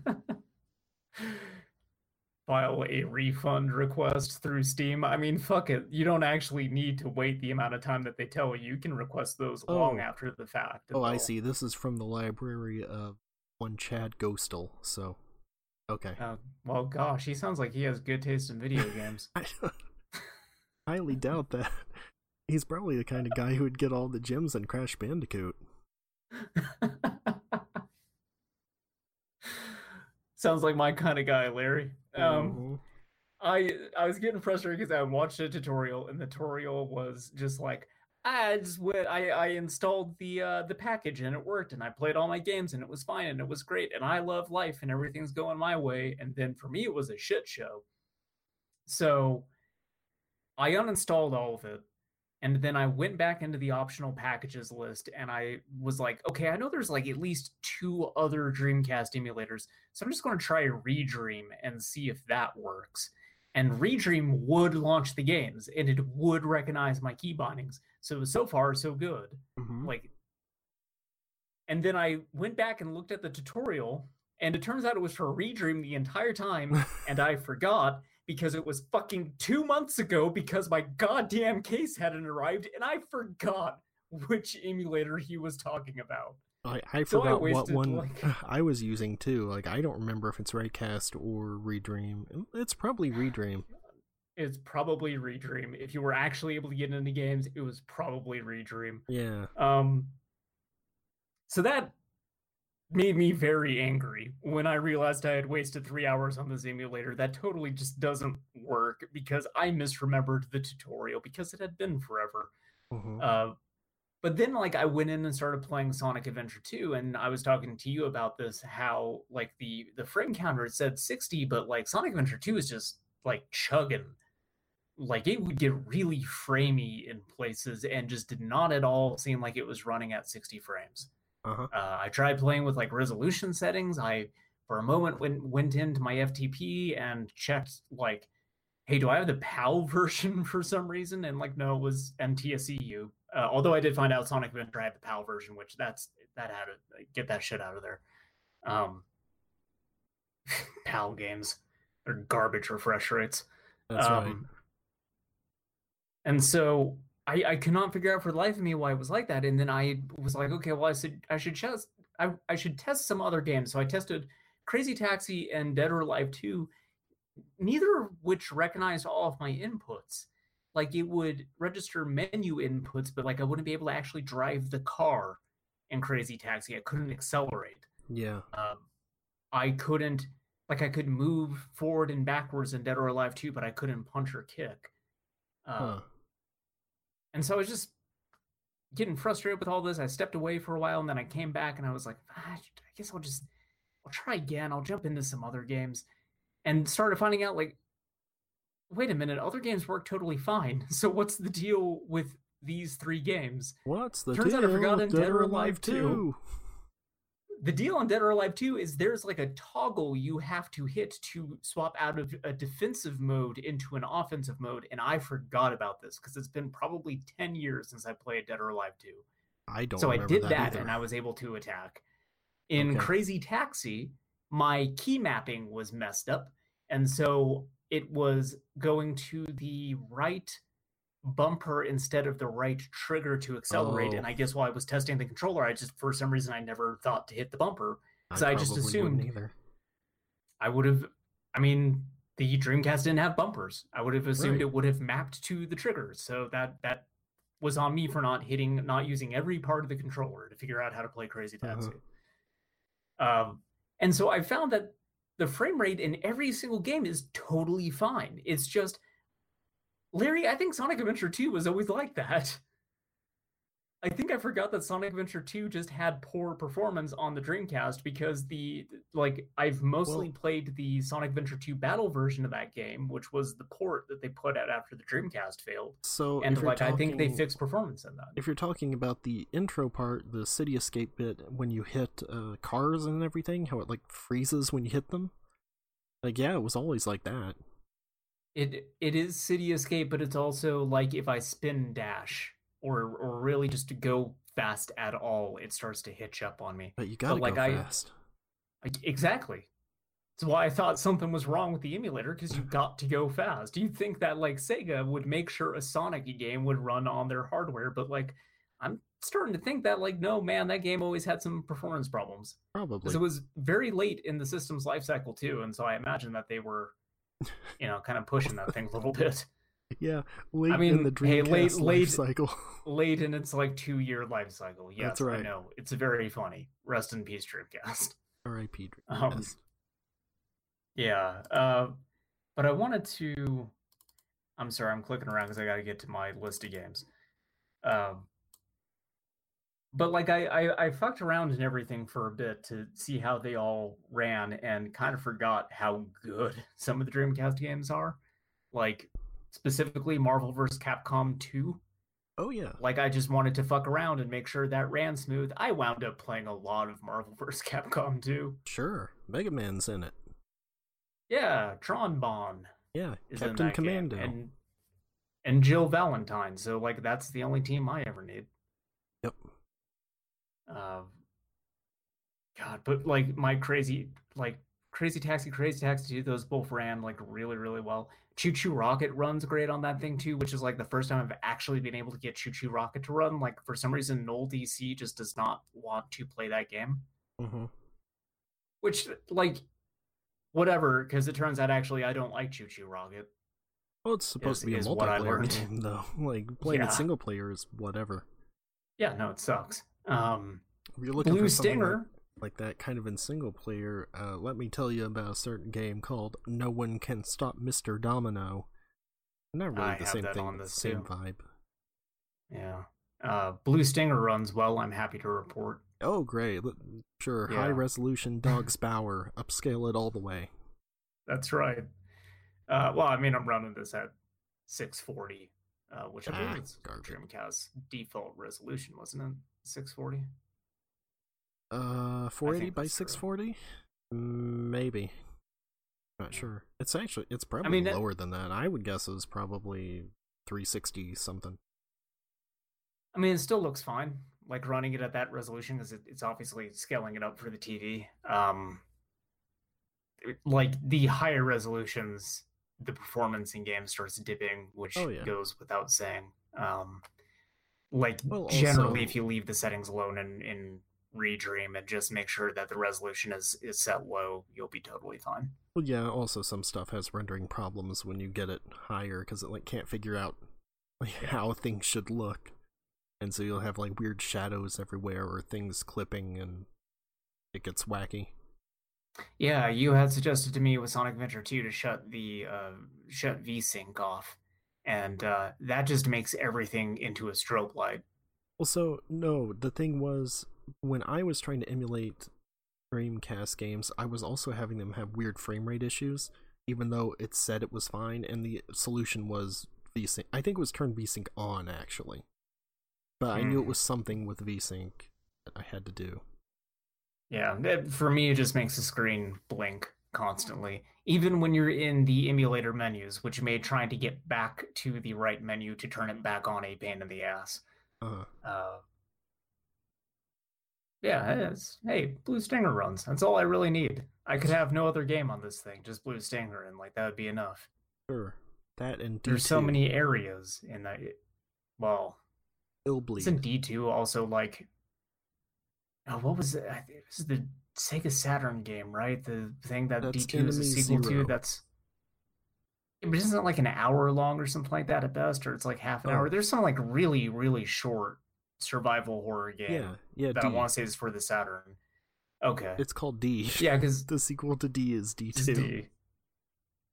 File a refund request through Steam. I mean, fuck it. You don't actually need to wait the amount of time that they tell you. You can request those long Oh. after the fact. Oh, I see. This is from the library of one Chad Ghostal. So, okay. Uh, well, gosh, he sounds like he has good taste in video games. I highly doubt that. He's probably the kind of guy who would get all the gems in Crash Bandicoot. Sounds like my kind of guy, Larry. Um, Mhm. I I was getting frustrated because I watched a tutorial and the tutorial was just like I just went I I installed the uh the package and it worked and I played all my games and it was fine and it was great and I love life and everything's going my way and then for me it was a shit show. So I uninstalled all of it and then I went back into the optional packages list and I was like, okay, I know there's like at least two other Dreamcast emulators. So I'm just going to try Redream and see if that works. And Redream would launch the games and it would recognize my key bindings. So so far so good. Mhm. Like and then I went back and looked at the tutorial and it turns out it was for Redream the entire time and I forgot because it was fucking 2 months ago because my goddamn case hadn't arrived and I forgot which emulator he was talking about. I, I So I forgot what one like- I was using too. Like I don't remember if it's Reicast or Redream. It's probably Redream. It's probably Redream. If you were actually able to get into games, it was probably Redream. Yeah. Um, so that made me very angry when I realized I had wasted three hours on this emulator. That totally just doesn't work because I misremembered the tutorial because it had been forever. Mhm. Uh, but then, like, I went in and started playing Sonic Adventure 2, and I was talking to you about this how, like, the the frame counter it said 60, but like Sonic Adventure 2 is just like chugging. Like, it would get really framey in places and just did not at all seem like it was running at 60 frames. Uh-huh. Uh, I tried playing with like resolution settings. I, for a moment, went went into my FTP and checked like, hey, do I have the PAL version for some reason? And like, no, it was NTSCU. Uh, although I did find out Sonic Adventure had the PAL version, which that's that had to get that shit out of there. Um, PAL games are garbage refresh rates. That's right. Um, And so I, I could not figure out for the life of me why it was like that. And then I was like, okay, well, I said I should test I, I should test some other games. So I tested Crazy Taxi and Dead or Alive 2, neither of which recognized all of my inputs. Like it would register menu inputs, but like I wouldn't be able to actually drive the car in Crazy Taxi. I couldn't accelerate Yeah. um, I couldn't like I could move forward and backwards in Dead or Alive 2, but I couldn't punch or kick. Uh, Huh. And so I was just getting frustrated with all this. I stepped away for a while, and then I came back, and I was like, "Ah, I guess I'll just I'll try again. I'll jump into some other games, and started finding out like, wait a minute, other games work totally fine. So what's the deal with these three games? What's the deal? Turns out I deal forgot with Dead or Alive 2. 2? the deal on Dead or Alive 2 is there's like a toggle you have to hit to swap out of a defensive mode into an offensive mode. And I forgot about this because it's been probably 10 years since I played Dead or Alive 2. I don't so I did that, that, and I was able to attack. In Okay. Crazy Taxi, my key mapping was messed up. And so it was going to the right bumper instead of the right trigger to accelerate. Oh. And I guess while I was testing the controller, I just, for some reason, I never thought to hit the bumper. 'cause I just assumed- either. I would have, I mean, the Dreamcast didn't have bumpers. I would have assumed Right. it would have mapped to the triggers. So that, that was on me for not hitting, not using every part of the controller to figure out how to play Crazy Uh-huh. Taxi. Um, and so I found that the frame rate in every single game is totally fine. It's just Larry, I think Sonic Adventure 2 was always like that. I think I forgot that Sonic Adventure 2 just had poor performance on the Dreamcast because the like I've mostly Well- played the Sonic Adventure 2 battle version of that game, which was the port that they put out after the Dreamcast failed. So And like I think they fixed performance in that. If you're talking about the intro part, the city escape bit, when you hit uh, cars and everything, how it like freezes when you hit them, like yeah, it was always like that. It it is City Escape, but it's also like if I spin dash or or really just to go fast at all, it starts to hitch up on me. But you gotta like, go I- fast. Like, exactly. That's why I thought something was wrong with the emulator because you got to go fast. Do you think that like Sega would make sure a Sonic game would run on their hardware? But like, I'm starting to think that like, no, man, that game always had some performance problems Probably. because it was very late in the system's life cycle too, and so I imagine that they were, you know, kind of pushing that thing a little bit Yeah, late in mean, the hey, Dreamcast late- life late- cycle. late in its like two year life cycle. Yes, That's right. I know it's very funny. Rest in peace, Dreamcast. R.I.P. Um, Dreamcast. Yeah, uh, but I wanted to. I'm sorry, I'm clicking around because I got to get to my list of games. Um, but like I, I, I fucked around and everything for a bit to see how they all ran, and kind of forgot how good some of the Dreamcast games are. Like specifically Marvel vs. Capcom 2. oh yeah, Like I just wanted to fuck around and make sure that ran smooth. I wound up playing a lot of Marvel vs. Capcom 2. sure. Mega Man's in it. Yeah, Tron Bonne. Yeah, is Captain Commando. and and Jill Valentine. So like that's the only team I ever need. Uh, God, but like my crazy like Crazy Taxi, Crazy Taxi 2, those both ran like really really well. ChuChu Rocket runs great on that thing too, which is like the first time I've actually been able to get ChuChu Rocket to run. Like for some reason, Null DC just does not want to play that game hmm which like whatever because it turns out actually i don't like ChuChu Rocket Well, it's supposed is- to be a is what I multiplayer game, though. Like playing Yeah. it single player is whatever. yeah no it sucks um you're looking blue for like- stinger like that kind of in single player, uh, let me tell you about a certain game called No One Can Stop Mr. Domino. Not really I the same thing, on the this same too. vibe. yeah uh blue stinger runs well i'm happy to report Oh, great. Sure, high resolution dog bower. Upscale it all the way. that's right uh well i mean i'm running this at 640 uh which i Ah, believe is dreamcast default resolution wasn't it 640 Uh, 480 by that's true. 640? Maybe. Not sure. It's actually, it's probably mean, it- lower than that. I would guess it was probably 360 something. I mean, it still looks fine, like running it at that resolution because it, it's obviously scaling it up for the TV. Um, it- like the higher resolutions, the performance in games starts dipping, which Oh, yeah. goes without saying. Um, like Well, generally, also- if you leave the settings alone in in Redream and just make sure that the resolution is is set low, you'll be totally fine. Well, yeah, also some stuff has rendering problems when you get it higher because it like can't figure out like, how things should look. And so you'll have like weird shadows everywhere or things clipping and it gets wacky. Yeah, you had suggested to me with Sonic Adventure 2 to shut the uh, shut VSync off, and uh, that just makes everything into a strobe light. Well, so no, the thing was when I was trying to emulate Dreamcast games, I was also having them have weird frame rate issues, even though it said it was fine, and the solution was VSync. I think it was turn VSync on actually, but I knew it Hmm. was something with VSync that I had to do. Yeah, for me, it just makes the screen blink constantly, even when you're in the emulator menus, which made trying to get back to the right menu to turn it back on a pain in the ass. Uh, Uh, yeah, it's, hey, Blue Stinger runs. That's all I really need. I could have no other game on this thing, just Blue Stinger, and like that would be enough. sure, that and D2, There's so many areas in that. Well, Illbleed. isn't D two also like? Oh, what was it? I think This is the Sega Saturn game, right? The thing that That's D two is a sequel Zero. to. That's. But isn't it like an hour long or something like that at best, or it's like half an Oh. hour? There's some like really really short survival horror game Yeah, yeah. that D. I want to say is for the Saturn. Okay. It's called D. yeah, because the sequel to D is D2. D.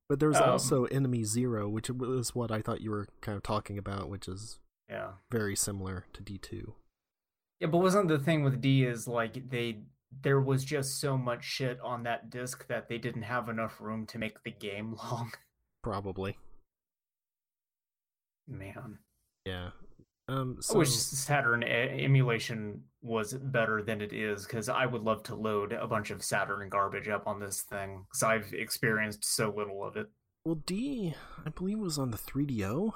But there's Um, also Enemy Zero, which was what I thought you were kind of talking about, which is Yeah. very similar to D2. Yeah, but wasn't the thing with D is like they there was just so much shit on that disc that they didn't have enough room to make the game long. Probably. Man. Yeah. Um I wish Saturn e- emulation was better than it is because I would love to load a bunch of Saturn garbage up on this thing because I've experienced so little of it. well D I believe was on the 3DO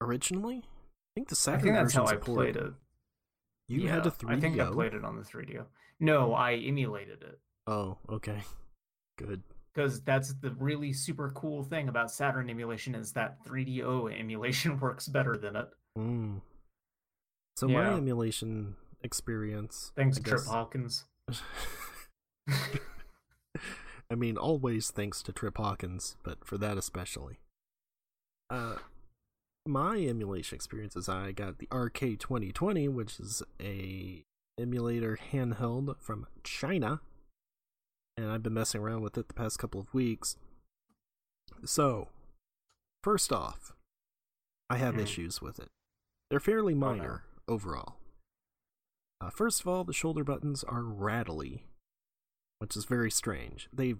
originally. I think the Saturn. I think that's how I played it. You yeah, had a 3DO. I think I played it on the 3DO. No, I emulated it Oh, okay. Good. because that's the really super cool thing about Saturn emulation is that 3DO emulation works better than it. Mm. So Yeah. my emulation experience Thanks, I Trip guess- Hawkins. I mean, always thanks to Trip Hawkins, but for that especially. Uh, my emulation experience is I got the RK 2020, which is a emulator handheld from China, and I've been messing around with it the past couple of weeks. So, first off, I have Hmm. issues with it. They're fairly no. minor overall. Uh, first of all, the shoulder buttons are rattly, which is very strange. They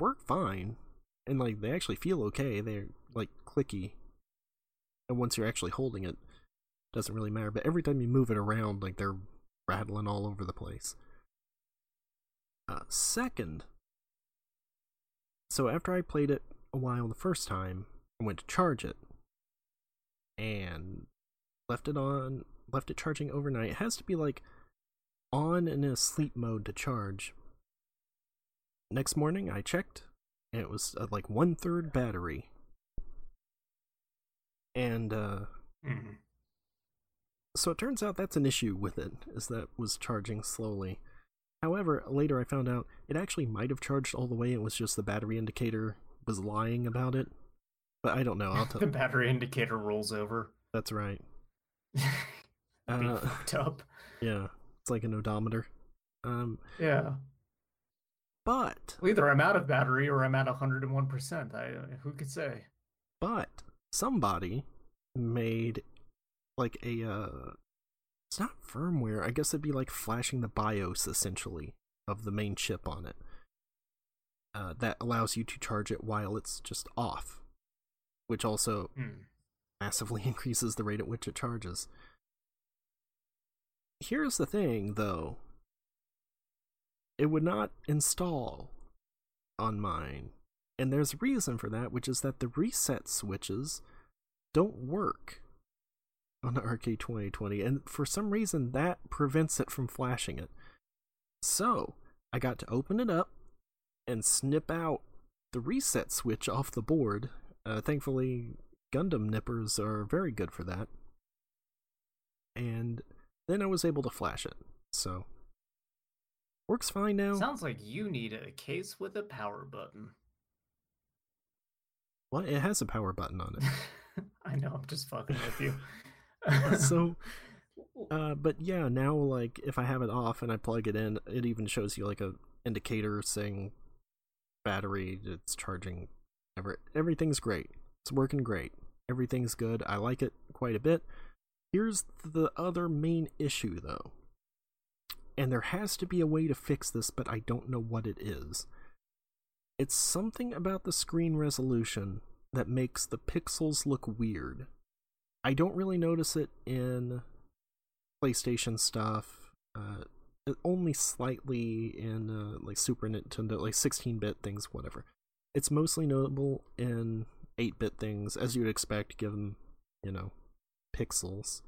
work fine, and like they actually feel okay. They're like clicky, and once you're actually holding it, doesn't really matter. But every time you move it around, like they're rattling all over the place. Uh, second, so after I played it a while the first time, I went to charge it, and left it on, left it charging overnight. It has to be like on in a sleep mode to charge. Next morning, I checked, and it was uh, like one third battery. And uh, Mhm. So it turns out that's an issue with it, is that it was charging slowly. However, later I found out it actually might have charged all the way. It was just the battery indicator was lying about it. But I don't know. I'll tell the battery indicator rolls over. that's right. Uh, fucked up. yeah, it's like an odometer. Um, Yeah. but Well, either I'm out of battery or I'm at 101%. I who could say? but somebody made like a uh it's not firmware i guess it'd be like flashing the bios essentially of the main chip on it uh, that allows you to charge it while it's just off which also Hmm. massively increases the rate at which it charges. Here's the thing though. It would not install on mine and there's a reason for that which is that the reset switches don't work on the RK 2020 and for some reason that prevents it from flashing it. So i got to open it up and snip out the reset switch off the board. Uh, thankfully gundam nippers are very good for that. And then i was able to flash it. So works fine now. Sounds like you need a case with a power button. well it has a power button on it. I know, I'm just fucking with you. so Uh, but yeah, now like if I have it off and I plug it in, it even shows you like a indicator saying battery, it's charging. Ever everything's great. It's working great. Everything's good. I like it quite a bit. Here's the other main issue though. And there has to be a way to fix this, but I don't know what it is. It's something about the screen resolution that makes the pixels look weird. I don't really notice it in PlayStation stuff. Uh, only slightly in uh, like Super Nintendo, like 16-bit things, whatever. It's mostly notable in 8-bit things, as you'd expect, given you know pixels.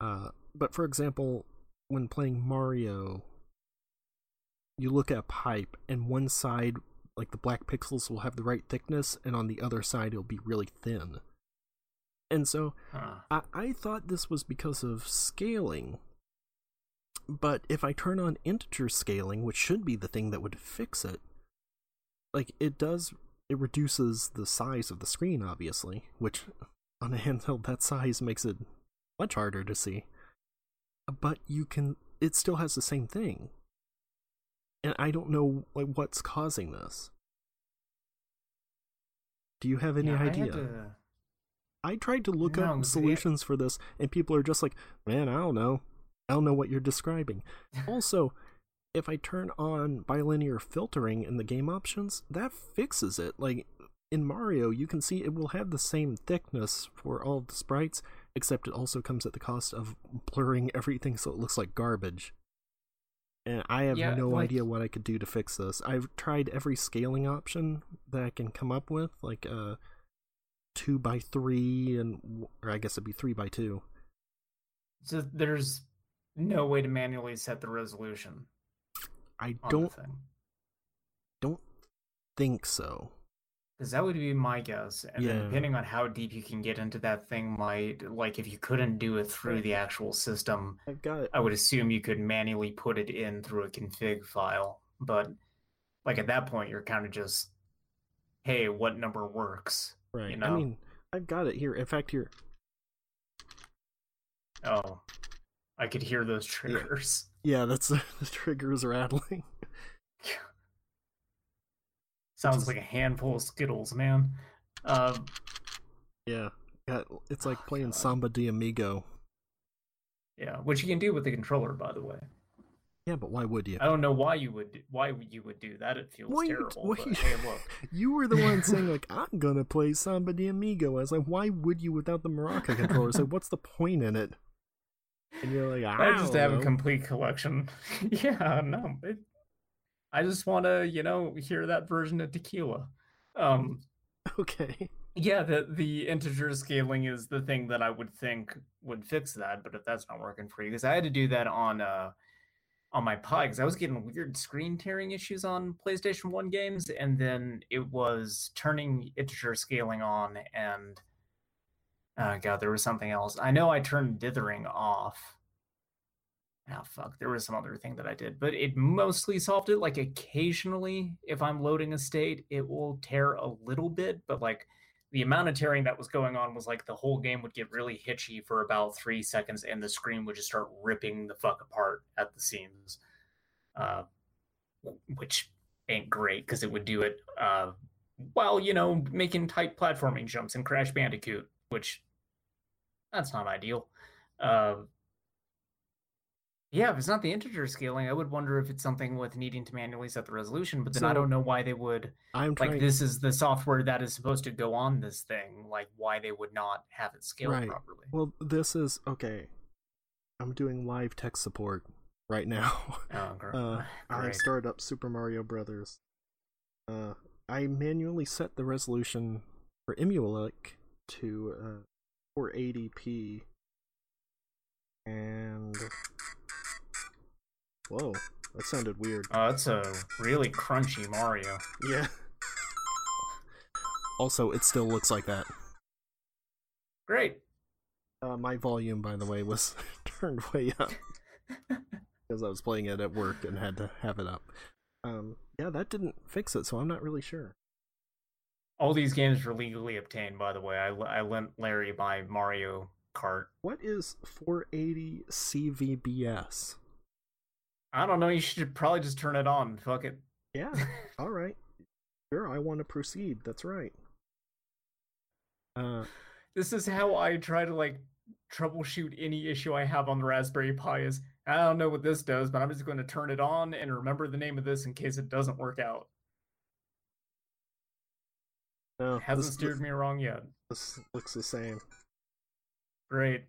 Uh, but for example, when playing Mario, you look at a pipe, and one side, like the black pixels, will have the right thickness, and on the other side, it'll be really thin. And so Huh. I, I thought this was because of scaling. But if I turn on integer scaling, which should be the thing that would fix it, like it does, it reduces the size of the screen, obviously, which on a handheld that size makes it much harder to see. But you can, it still has the same thing. And I don't know like what's causing this. Do you have any Yeah, idea? I tried to look No, up solutions for this, and people are just like, man, I don't know. I don't know what you're describing. also, if I turn on bilinear filtering in the game options, that fixes it. Like in Mario, you can see it will have the same thickness for all of the sprites, except it also comes at the cost of blurring everything so it looks like garbage. And I have Yeah, no like- idea what I could do to fix this. I've tried every scaling option that I can come up with, like uh two by three and or I guess it'd be three by two. So there's no way to manually set the resolution I don't don't think so. Because that would be my guess. And Yeah. then depending on how deep you can get into that thing might like if you couldn't do it through the actual system, I've got I would assume you could manually put it in through a config file. But like at that point you're kind of just hey, what number works? Right. I know. mean, I've got it here. In fact, here Oh. I could hear those triggers. yeah, that's the triggers rattling. Sounds like a handful of Skittles, man. Um Yeah, got it's like Oh, playing God. Samba de Amigo. yeah, which you can do with the controller, by the way. Yeah, but why would you? I don't know why you would why would you would do that. It feels Why terrible. why but you- hey, look. You were the one saying like I'm gonna play Samba de Amigo. I was like, why would you without the Maraca controller? So what's the point in it? And you're like, I, I just have a complete collection. yeah, no. It, I just want to, you know, hear that version of tequila. Um, okay. yeah, the the integer scaling is the thing that I would think would fix that. But if that's not working for you, because I had to do that on uh on my because I was getting weird screen tearing issues on PlayStation One games, and then it was turning integer scaling on, and oh god, there was something else. I know I turned dithering off. Ah, fuck. There was some other thing that I did, but it mostly solved it. Like occasionally, if I'm loading a state, it will tear a little bit, but like the amount of tearing that was going on was like the whole game would get really hitchy for about three seconds, and the screen would just start ripping the fuck apart at the seams, uh, which ain't great because it would do it uh, while you know making tight platforming jumps in Crash Bandicoot, which that's not ideal. Uh, yeah, if it's not the integer scaling, I would wonder if it's something with needing to manually set the resolution. But then I don't know why they would I'm trying. like this is the software that is supposed to go on this thing like why they would not have it scaled Right. properly Well, this is okay. I'm doing live tech support right now. oh, gr- Uh, I started up Super Mario Brothers. Uh, I manually set the resolution for Emulic to uh, 480p, and whoa, that sounded weird. oh that's a really crunchy mario Yeah. Also, it still looks like that. great Uh, my volume, by the way, was turned way up because I was playing it at work and had to have it up. Um, yeah, that didn't fix it, so I'm not really sure. all these games were legally obtained by the way i, I lent larry my mario kart What is 480 CVBS? I don't know you should probably just turn it on fuck it Yeah, all right. Sure, I want to proceed. That's right. Uh, this is how i try to like troubleshoot any issue i have on the raspberry pi is i don't know what this does but i'm just going to turn it on and remember the name of this in case it doesn't work out no, It hasn't this, steered me wrong yet. This looks the same. Great.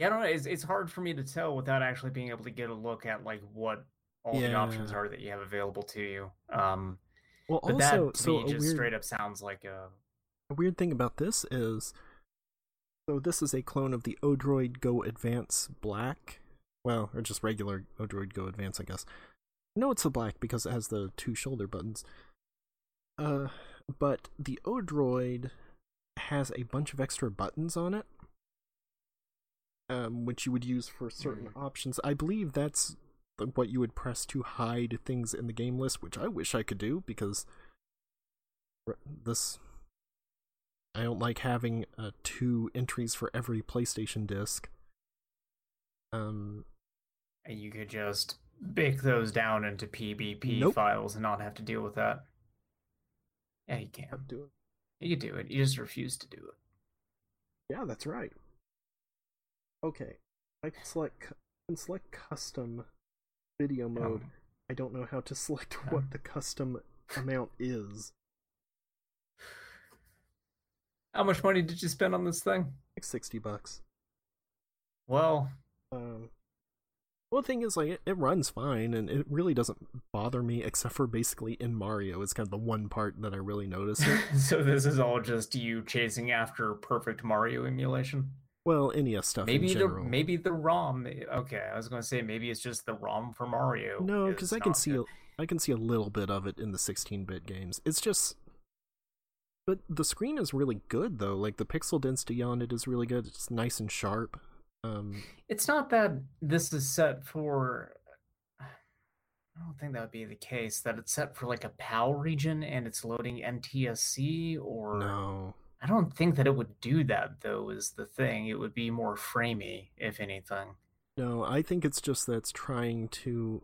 Yeah, I don't know. It's, it's hard for me to tell without actually being able to get a look at like what all the options are that you have available to you. Um, Well, but also, that to so me just weird, straight up sounds like a a weird thing about this is, so this is a clone of the Odroid Go Advance Black, well, or just regular Odroid Go Advance, I guess. No, it's the black because it has the two shoulder buttons. Uh, but the Odroid has a bunch of extra buttons on it, um, which you would use for certain options. I believe that's what you would press to hide things in the game list, which I wish I could do because this I don't like having uh, two entries for every PlayStation disc. Um, and you could just bake those down into PBP Nope. files and not have to deal with that. Yeah, you can. I'm doing. You can do it. You just refuse to do it. Yeah, that's right. Okay, I can select. I can select custom video mode. Um, I don't know how to select um, what the custom amount is. How much money did you spend on this thing? Like sixty bucks. Well, Um, well, the thing is, like, it, it runs fine, and it really doesn't bother me, except for basically in Mario. It's kind of the one part that I really notice so this is all just you chasing after perfect Mario emulation. Well, NES stuff Maybe the maybe the ROM. Okay, I was going to say maybe it's just the ROM for Mario. no, because I can see good. a, I can see a little bit of it in the 16-bit games. It's just, but the screen is really good though. Like the pixel density on it is really good. It's nice and sharp. Um, It's not that this is set for. I don't think that would be the case. That it's set for like a PAL region and it's loading NTSC or. no, I don't think that it would do that though. Is the thing? It would be more framey, if anything. no, I think it's just that it's trying to.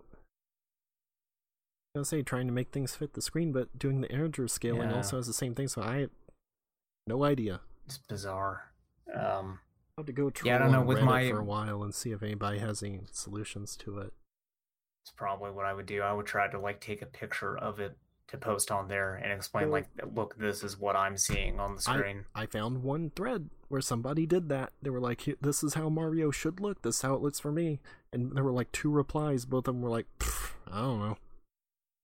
I was say trying to make things fit the screen, but doing the integer scaling Yeah. also has the same thing. So I, no idea. It's bizarre. Um, I'll have to go troll Yeah, I don't know, with Reddit my- for a while and see if anybody has any solutions to it. it's probably what I would do. I would try to like take a picture of it to post on there and explain like, look, this is what I'm seeing on the screen. I found one thread where somebody did that. They were like, "This is how Mario should look. This is how it looks for me." And there were like two replies. Both of them were like, "I don't know."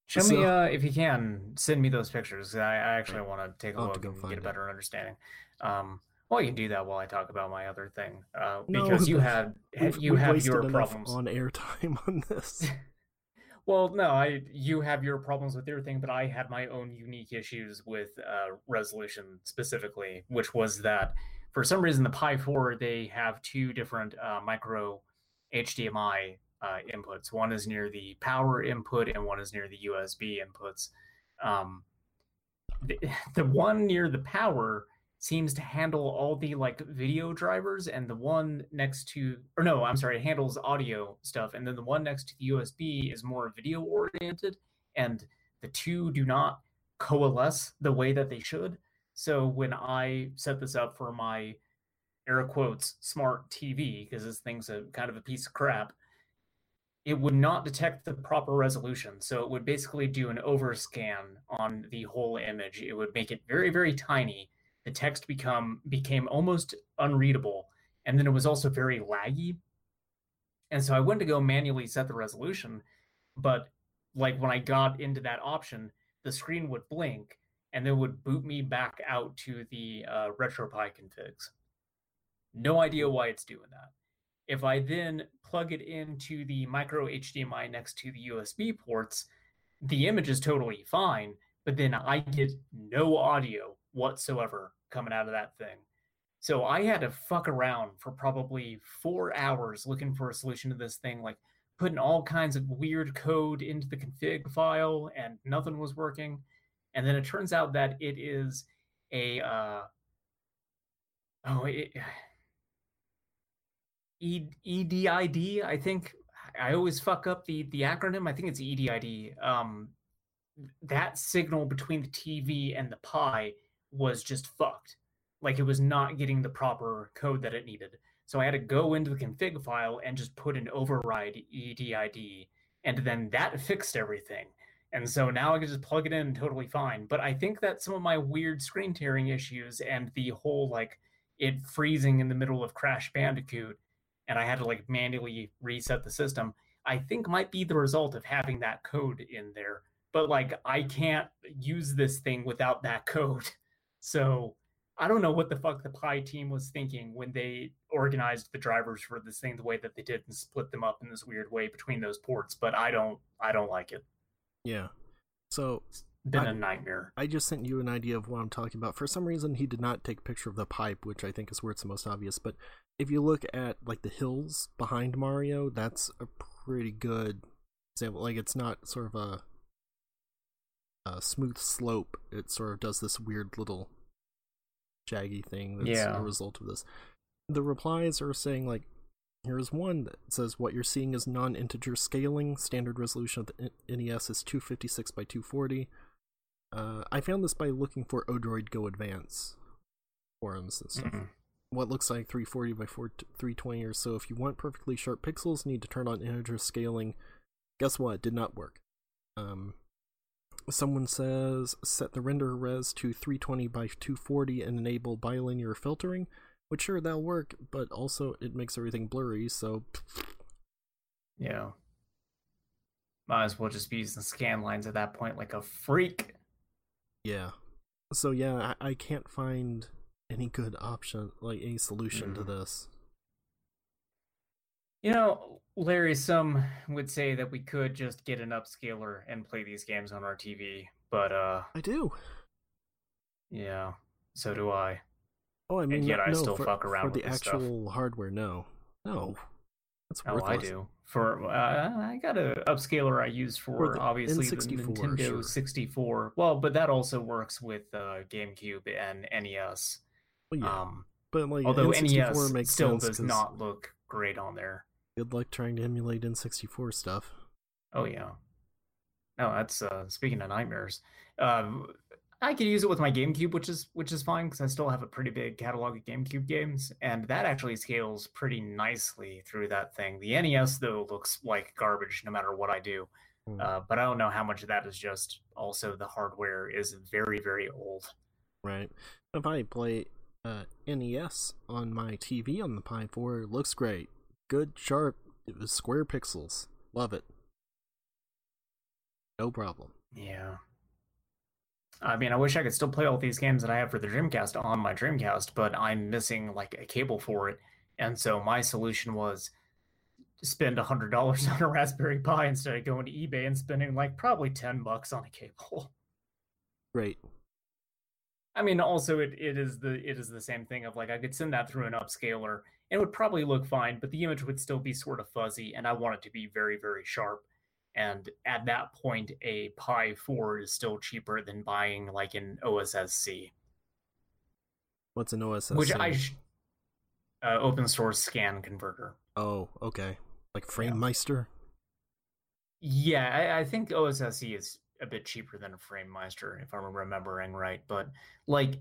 Show So- me uh, if you can. Send me those pictures. I, I actually want to take a I'll look and get a it. better understanding. Um, well, you can do that while I talk about my other thing, uh, No, because you had you wasted your enough problems. on airtime on this. Well, no, I you have your problems with your thing, but I had my own unique issues with uh, resolution specifically, which was that for some reason the Pi 4 they have two different uh, micro HDMI uh, inputs. One is near the power input, and one is near the USB inputs. Um, the, the one near the power seems to handle all the like video drivers and the one next to or no i'm sorry it handles audio stuff and then the one next to the usb is more video oriented and the two do not coalesce the way that they should. So when i set this up for my air quotes smart tv because this thing's a kind of a piece of crap it would not detect the proper resolution. So it would basically do an overscan on the whole image. It would make it very very tiny the text become became almost unreadable and then it was also very laggy. And so i went to go manually set the resolution but like when i got into that option the screen would blink and then would boot me back out to the uh, retropie configs. No idea why it's doing that. If i then plug it into the micro hdmi next to the usb ports the image is totally fine but then i get no audio whatsoever coming out of that thing. So I had to fuck around for probably four hours looking for a solution to this thing, like putting all kinds of weird code into the config file, and nothing was working. And then it turns out that it is a uh, oh it, E- EDID. I think I always fuck up the the acronym. I think it's EDID. Um, that signal between the TV and the Pi was just fucked. Like it was not getting the proper code that it needed. So I had to go into the config file and just put an override EDID, and then that fixed everything. And so now I can just plug it in totally fine. But I think that some of my weird screen tearing issues and the whole like it freezing in the middle of Crash Bandicoot, and I had to like manually reset the system, I think might be the result of having that code in there. But like I can't use this thing without that code. So I don't know what the fuck the Pi team was thinking when they organized the drivers for this thing the way that they did and split them up in this weird way between those ports. But I don't, I don't like it. yeah. So Been I- a nightmare. I just sent you an idea of what I'm talking about. For some reason, he did not take a picture of the pipe, which I think is where it's the most obvious. But if you look at like the hills behind Mario, that's a pretty good example. Like it's not sort of a a smooth slope. It sort of does this weird little shaggy thing that's Yeah. a result of this. The replies are saying like here's one that says what you're seeing is non-integer scaling. Standard resolution of the NES is 256 by 240. Uh, I found this by looking for Odroid Go Advance forums and stuff. Mm-mm. What looks like 340 by 4, 320 or so. If you want perfectly sharp pixels, need to turn on integer scaling. Guess what? It did not work. Um, someone says set the render res to 320 by 240 and enable bilinear filtering, which sure that'll work, but also it makes everything blurry. So Yeah. Might as well just be using scan lines at that point like a freak. yeah, so yeah, I, I can't find any good option, like any solution to Mhm. this. You know, Larry, some would say that we could just get an upscaler and play these games on our TV, but uh I do. yeah, so do I. Oh, I mean, yet no, I still for, fuck around for with the this stuff. actual hardware. No, no, that's Oh, worthless. I do. For uh, I got a upscaler I use for, the obviously the N64, Nintendo sure. 64. Well, but that also works with uh, GameCube and NES. Well, yeah, Um, but like although N64 NES makes still does not look great on there. Good luck trying to emulate N64 stuff. Oh yeah. No, that's uh speaking of nightmares. Um I could use it with my GameCube, which is which is fine because I still have a pretty big catalog of GameCube games, and that actually scales pretty nicely through that thing. The NES though looks like garbage no matter what I do. Hmm. Uh, but I don't know how much of that is just also the hardware is very very old. Right. If I play uh, NES on my TV on the Pi 4, it looks great. Good, sharp, it was square pixels. Love it. No problem. Yeah. I mean, I wish I could still play all these games that I have for the Dreamcast on my Dreamcast, but I'm missing like a cable for it. And so my solution was spend a hundred dollars on a Raspberry Pi instead of going to eBay and spending like probably ten bucks on a cable. Great. I mean, also it, it is the it is the same thing of like I could send that through an upscaler and it would probably look fine, but the image would still be sort of fuzzy, and I want it to be very very sharp. And at that point, a Pi 4 is still cheaper than buying like an OSSC, What's an OSSC? which I sh- uh, open source scan converter. Oh, okay. Like FrameMeister? Yeah, I, I think OSSC is a bit cheaper than a FrameMeister, if I'm remembering right. But like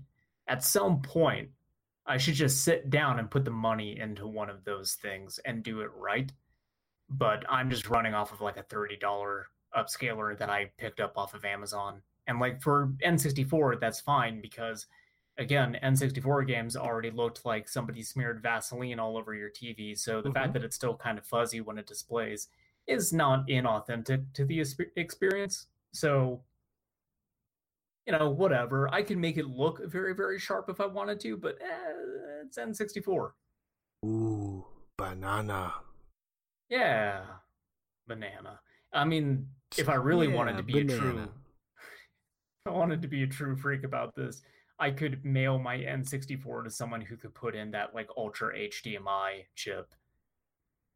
at some point, I should just sit down and put the money into one of those things and do it right. But I'm just running off of like a thirty dollar upscaler that I picked up off of Amazon. And like for N64, that's fine because again, N64 games already looked like somebody smeared Vaseline all over your TV. So the Mhm. fact that it's still kind of fuzzy when it displays is not inauthentic to the experience. So, you know, whatever. I can make it look very, very sharp if I wanted to, but eh, it's N64. Ooh, banana. Yeah, banana. I mean, if I really wanted to be a banana. true, I wanted to be a true freak about this, I could mail my N64 to someone who could put in that like ultra HDMI chip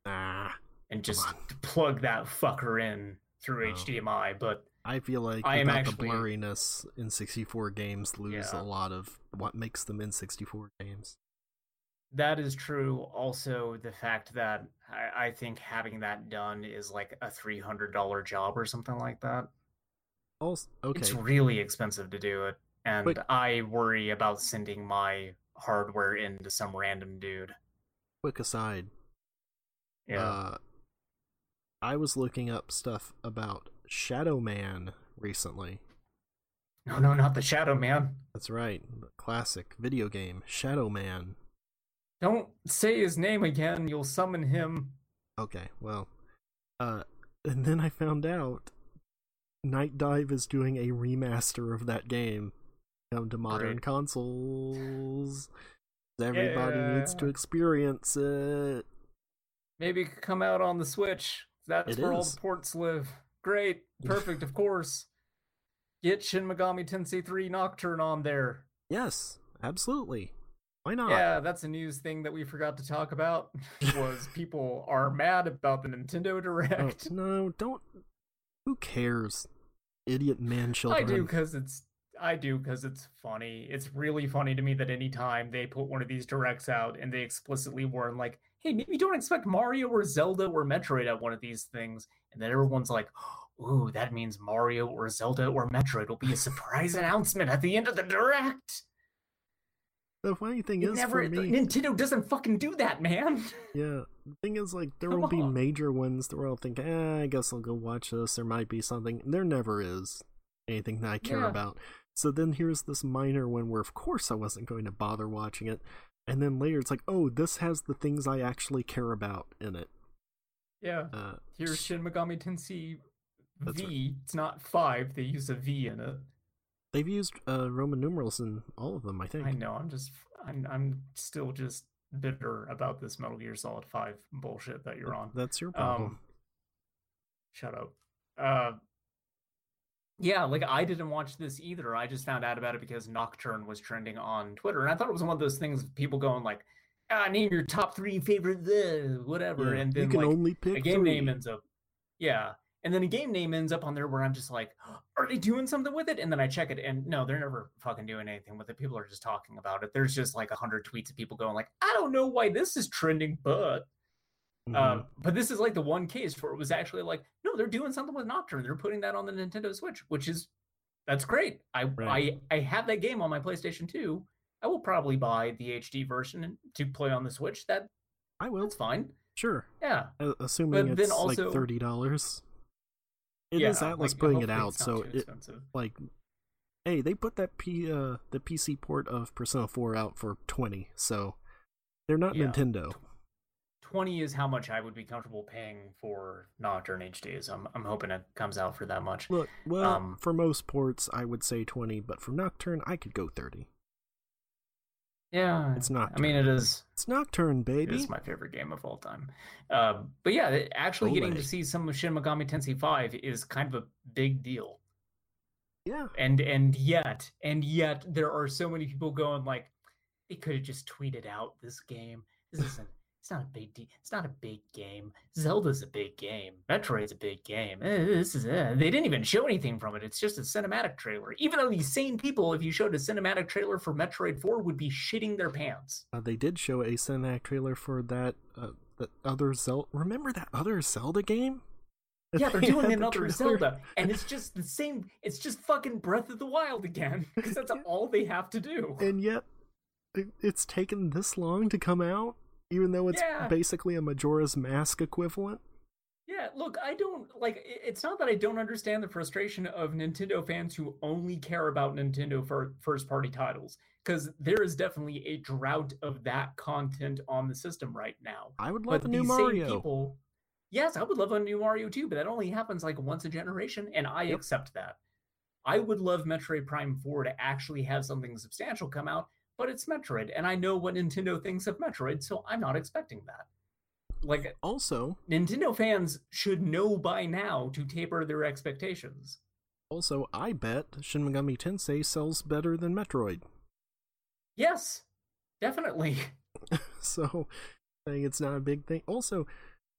Nah. and just plug that fucker in through Oh. HDMI. But I feel like I without actually- the blurriness N64 games lose Yeah. a lot of what makes them N64 games. That is true. Also, the fact that I, I think having that done is like a three hundred dollar job or something like that. Also, okay. It's really expensive to do it, and But- I worry about sending my hardware into some random dude. Quick aside. Yeah, Uh, I was looking up stuff about Shadow Man recently. no, no, not the Shadow Man. That's right, the classic video game Shadow Man. Don't say his name again. You'll summon him. Okay, well, uh, and then I found out Nightdive is doing a remaster of that game come to modern Great. consoles. Everybody needs to experience it. Maybe it could come out on the Switch. That's It where all the ports live. Great, perfect, of course. Get Shin Megami Tensei 3 Nocturne on there. Yes, absolutely. Why not? Yeah, that's a news thing that we forgot to talk about. Was people are mad about the Nintendo Oh, Direct. no, don't. Who cares? Idiot man children. I do because it's I do because it's funny. It's really funny to me that anytime they put one of these directs out and they explicitly warn like, "Hey, maybe don't expect Mario or Zelda or Metroid at one of these things," and then everyone's like, ooh, that means Mario or Zelda or Metroid will be a surprise announcement at the end of the direct. The funny thing It is, never for me, Nintendo doesn't fucking do that, man. yeah, the thing is, like, there Come will be major ones that where I'll think, eh, I guess I'll go watch this. There might be something. There never is anything that I care Yeah. about. So then here's this minor one where, of course, I wasn't going to bother watching it. And then later it's like, oh, this has the things I actually care about in it. Yeah. Uh, Here's Shin Megami Tensei V. It's not five. They use a V in it. they've used uh, Roman numerals in all of them, I think. I know. I'm just. I'm. I'm still just bitter about this Metal Gear Solid Five bullshit that you're on. That's your problem. Um, shut up. Uh, yeah, like I didn't watch this either. I just found out about it because Nocturne was trending on Twitter, and I thought it was one of those things of people going like, "Ah, name your top three favorite uh, whatever," Yeah, and you can like only pick a game three. name ends up, yeah, and then a game name ends up on there where I'm just like, "Are they doing something with it?" And then I check it, and no, they're never fucking doing anything with it. People are just talking about it. There's just like a hundred tweets of people going like, "I don't know why this is trending, but." Mhm. Uh, but this is like the one case where it was actually like, no, they're doing something with Nocturne. They're putting that on the Nintendo Switch, which is that's great. I Right. I I have that game on my PlayStation 2. I will probably buy the HD version to play on the Switch. That I will. that's fine. Sure. Yeah. Uh, assuming But it's also- like thirty dollars. It yeah, is Atlus like, putting it out, so it expensive. like, hey, they put that P uh the PC port of Persona Four out for twenty, so they're not Yeah. Nintendo. 20 is how much I would be comfortable paying for Nocturne HD. So I'm I'm hoping it comes out for that much. Look, well, Um, for most ports, I would say twenty, but for Nocturne, I could go thirty. Yeah. It's Nocturne. I mean, it is It's Nocturne, baby. It is my favorite game of all time. Uh, but yeah, actually getting to see some of Shin Megami Tensei 5 is kind of a big deal. yeah, And and yet, and yet there are so many people going like they could have just tweeted out this game. This isn't it's not a big deal. It's not a big game. Zelda's a big game. Metroid's a big game. Eh, this is eh. they didn't even show anything from it. It's just a cinematic trailer. Even though these same people, if you showed a cinematic trailer for Metroid 4, would be shitting their pants. uh, they did show a cinematic trailer for that uh, that other Zelda. Remember that other Zelda game? Yeah, they're doing the another trailer? Zelda, and it's just the same. It's just fucking Breath of the Wild again, because that's all they have to do. and yet it's taken this long to come out, even though it's Yeah. basically a Majora's Mask equivalent. Yeah, look, I don't like. It's not that I don't understand the frustration of Nintendo fans who only care about Nintendo for first-party titles, because there is definitely a drought of that content on the system right now. I would love But a new Mario. same people, yes, I would love a new Mario too, but that only happens like once a generation, and I Yep. accept that. I would love Metroid Prime 4 to actually have something substantial come out, but it's Metroid, and I know what Nintendo thinks of Metroid, so I'm not expecting that. Like, Also, Nintendo fans should know by now to taper their expectations. also, I bet Shin Megami Tensei sells better than Metroid. Yes, definitely. so saying it's not a big thing. Also,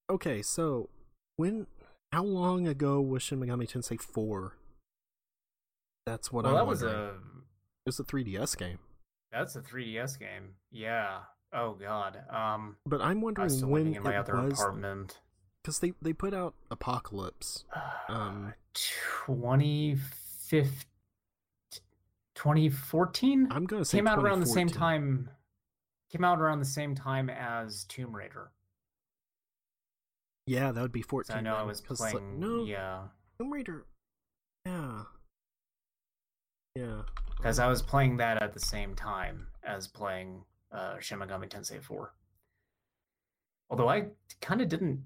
okay, so when how long ago was Shin Megami Tensei 4? That's what well, I'm that was a It was a 3DS game. That's a 3DS game. Yeah. Oh God. Um, But I'm I wondering was when in my it other was apartment. because they they put out Apocalypse. Um, 2015 2014 I'm gonna say came out around the same time came out around the same time as Tomb Raider. Yeah, that would be 14. I know I then, was 'cause, like, playing no, yeah, Tomb Raider. Yeah. Yeah. cuz I was playing that at the same time as playing uh Shin Megami Tensei 4. Although I kind of didn't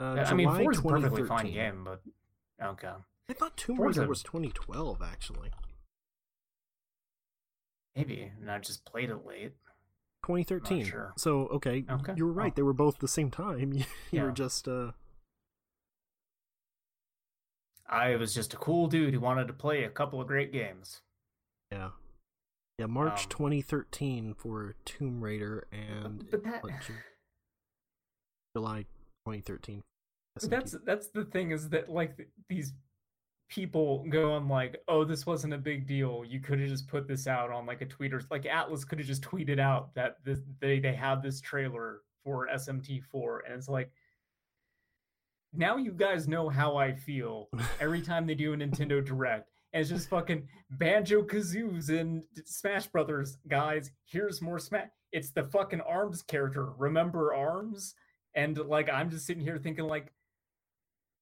Uh, I mean 4 is a perfectly fine game, but okay. I thought Tomb Raider a- was 2012 actually. Maybe, and I just played it late. 2013. sure. So okay, Okay, you were right. oh. They were both the same time. you Yeah. were just uh I was just a cool dude who wanted to play a couple of great games. yeah. Yeah, March Um, 2013 for Tomb Raider and But that July 2013. But that's that's the thing is that like these people go on like oh this wasn't a big deal you could have just put this out on like a tweet or like Atlus could have just tweeted out that this, they they have this trailer for smt4 and it's like now you guys know how I feel every time they do a Nintendo Direct. And it's just fucking Banjo-Kazooie's and Smash Brothers, guys. Here's more Smash. It's the fucking Arms character. Remember Arms? And like, I'm just sitting here thinking, like,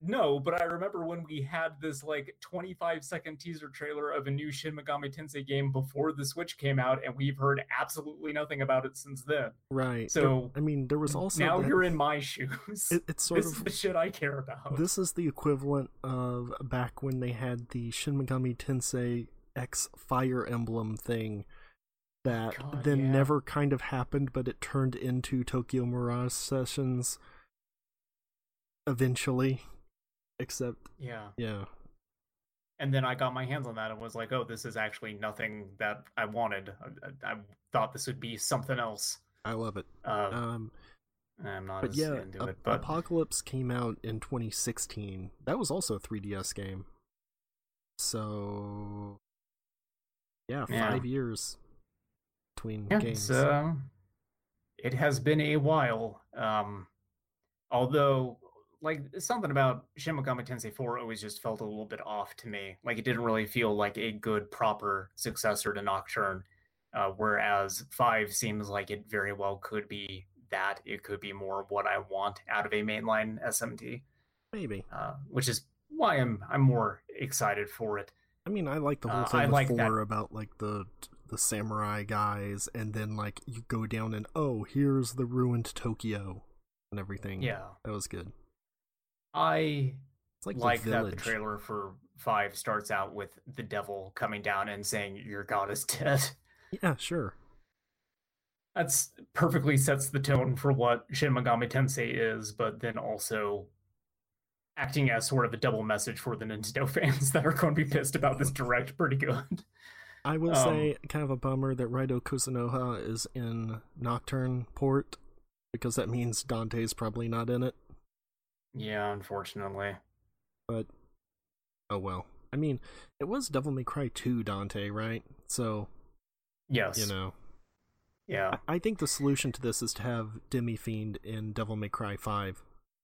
no, but I remember when we had this like 25 second teaser trailer of a new Shin Megami Tensei game before the Switch came out, and we've heard absolutely nothing about it since then. Right. So I mean, there was also now that- you're in my shoes. It, it's sort this of is the shit I care about. This is the equivalent of back when they had the Shin Megami Tensei X Fire Emblem thing that God, then yeah. never kind of happened, but it turned into Tokyo Mirage Sessions eventually. Except, yeah. yeah, And then I got my hands on that and was like, oh, this is actually nothing that I wanted. I, I, I thought this would be something else. I love it. Uh, Um, I'm not but as yeah, into Ap- it, but Apocalypse came out in 2016. That was also a 3DS game. So, yeah, Yeah. five years between yeah, games. it's, uh, it has been a while. Um, although, like something about Shin Megami Tensei 4 always just felt a little bit off to me. Like it didn't really feel like a good proper successor to Nocturne. Uh, whereas five seems like it very well could be that. It could be more what I want out of a mainline SMT. Maybe. uh, which is why I'm I'm more excited for it. I mean, I like the whole Uh, thing I with like four about like the the samurai guys, and then like you go down and oh, here's the ruined Tokyo and everything. Yeah, that was good. I like, like the that the trailer for five starts out with the devil coming down and saying your god is dead. Yeah, sure. That's perfectly sets the tone for what Shin Megami Tensei is, but then also acting as sort of a double message for the Nintendo fans that are going to be pissed about this direct pretty good. I will Um, say, kind of a bummer that Raidou Kuzunoha is in Nocturne port because that means Dante's probably not in it. Yeah, unfortunately. But oh well. I mean, it was Devil May Cry 2 Dante, right? So Yes. you know, Yeah. I, I think the solution to this is to have Demi Fiend in Devil May Cry 5.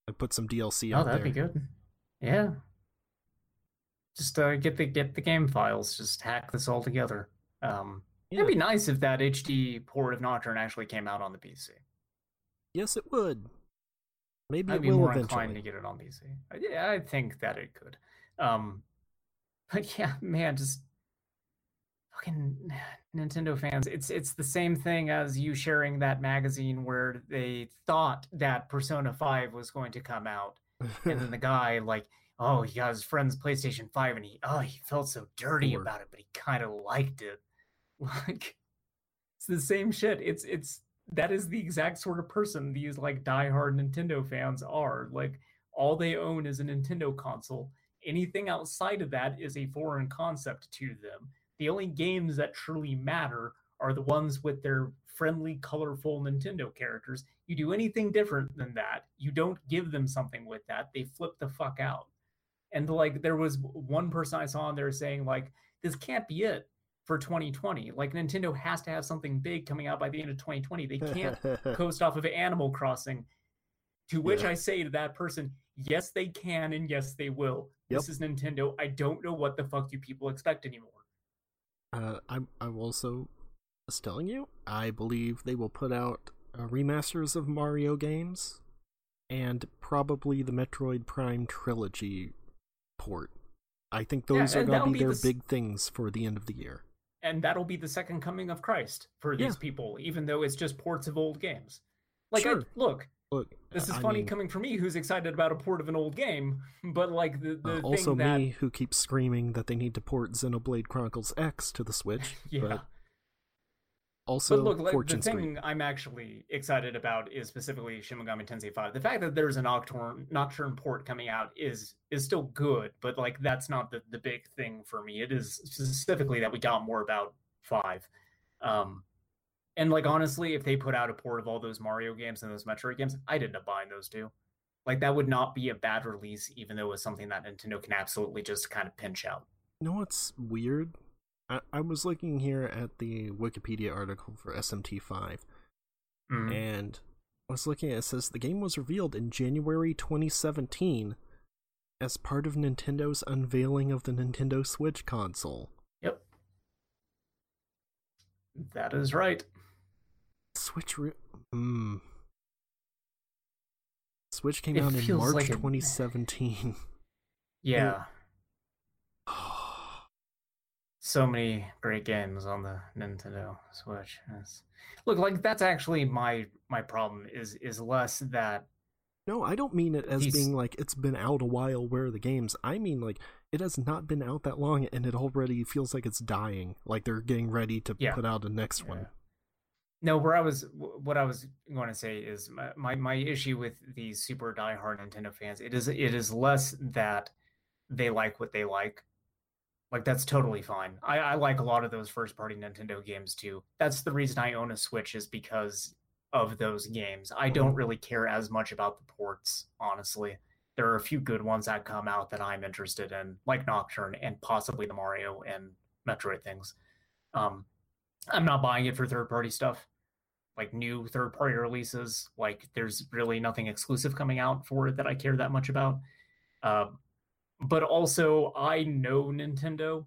I put some DLC Oh, out there. Oh, that'd be good. Yeah. Just uh, get the get the game files. Just hack this all together. Um, Yeah. It'd be nice if that HD port of Nocturne actually came out on the PC. Yes, it would. Maybe I'd it be will more eventually. inclined to get it on PC. I- Yeah, I think that it could. Um, but yeah, man, just fucking Nintendo fans. It's it's the same thing as you sharing that magazine where they thought that Persona Five was going to come out, and then the guy like oh he got his friend's playstation 5 and he oh he felt so dirty about it but he kind of liked it like it's the same shit it's it's that is the exact sort of person these like diehard nintendo fans are. Like all they own is a nintendo console. Anything outside of that is a foreign concept to them. The only games that truly matter are the ones with their friendly colorful nintendo characters. You do anything different than that you don't give them something with that. They flip the fuck out. And like there was one person i saw on there saying like this can't be it for 2020 like nintendo has to have something big coming out by the end of 2020 they can't coast off of animal crossing to which Yeah. i say to that person yes they can and yes they will this is nintendo i don't know what the fuck you people expect anymore uh, I'm I'm also just telling you. I believe they will put out uh, remasters of Mario games, and probably the Metroid Prime trilogy port. I think Yeah, those are going to be be their the big things for the end of the year. And that'll be the second coming of christ for these Yeah. people even though it's just ports of old games like I, look Look, this is I funny mean, coming from me who's excited about a port of an old game but like the, the uh, also that me who keeps screaming that they need to port Xenoblade Chronicles X to the Switch. yeah But also, but look, like, the thing Street. I'm actually excited about is specifically Shin Megami Tensei 5. The fact that there's a Nocturne Nocturne port coming out is is still good, but like that's not the the big thing for me. It is specifically that we got more about 5. Um and like honestly, if they put out a port of all those Mario games and those Metroid games, I'd end up buying those too. Like that would not be a bad release, even though it's something that Nintendo can absolutely just kind of pinch out. You know what's weird? I, I was looking here at the Wikipedia article for SMT5, Mhm. and I was looking at it, says the game was revealed in January 2017, as part of Nintendo's unveiling of the Nintendo Switch console. Yep. That is right. Switch. Re- mm. Switch came It out in March like a- 2017. Yeah. so many great games on the Nintendo Switch. It's, look, like that's actually my my problem is is less that No, I don't mean it as being like it's been out a while. Where are the games? I mean like it has not been out that long, and it already feels like it's dying. Like they're getting ready to Yeah. put out a next one. No, where I was, what I was going to say is my, my my issue with these super diehard Nintendo fans. It is it is less that they like what they like. Like that's totally fine. I, I like a lot of those first party Nintendo games too. That's the reason I own a Switch is because of those games. I don't really care as much about the ports, honestly. There are a few good ones that come out that I'm interested in, like Nocturne and possibly the Mario and Metroid things. Um, I'm not buying it for third party stuff, like new third party releases. Like there's really nothing exclusive coming out for it that I care that much about. Uh, but also, I know Nintendo.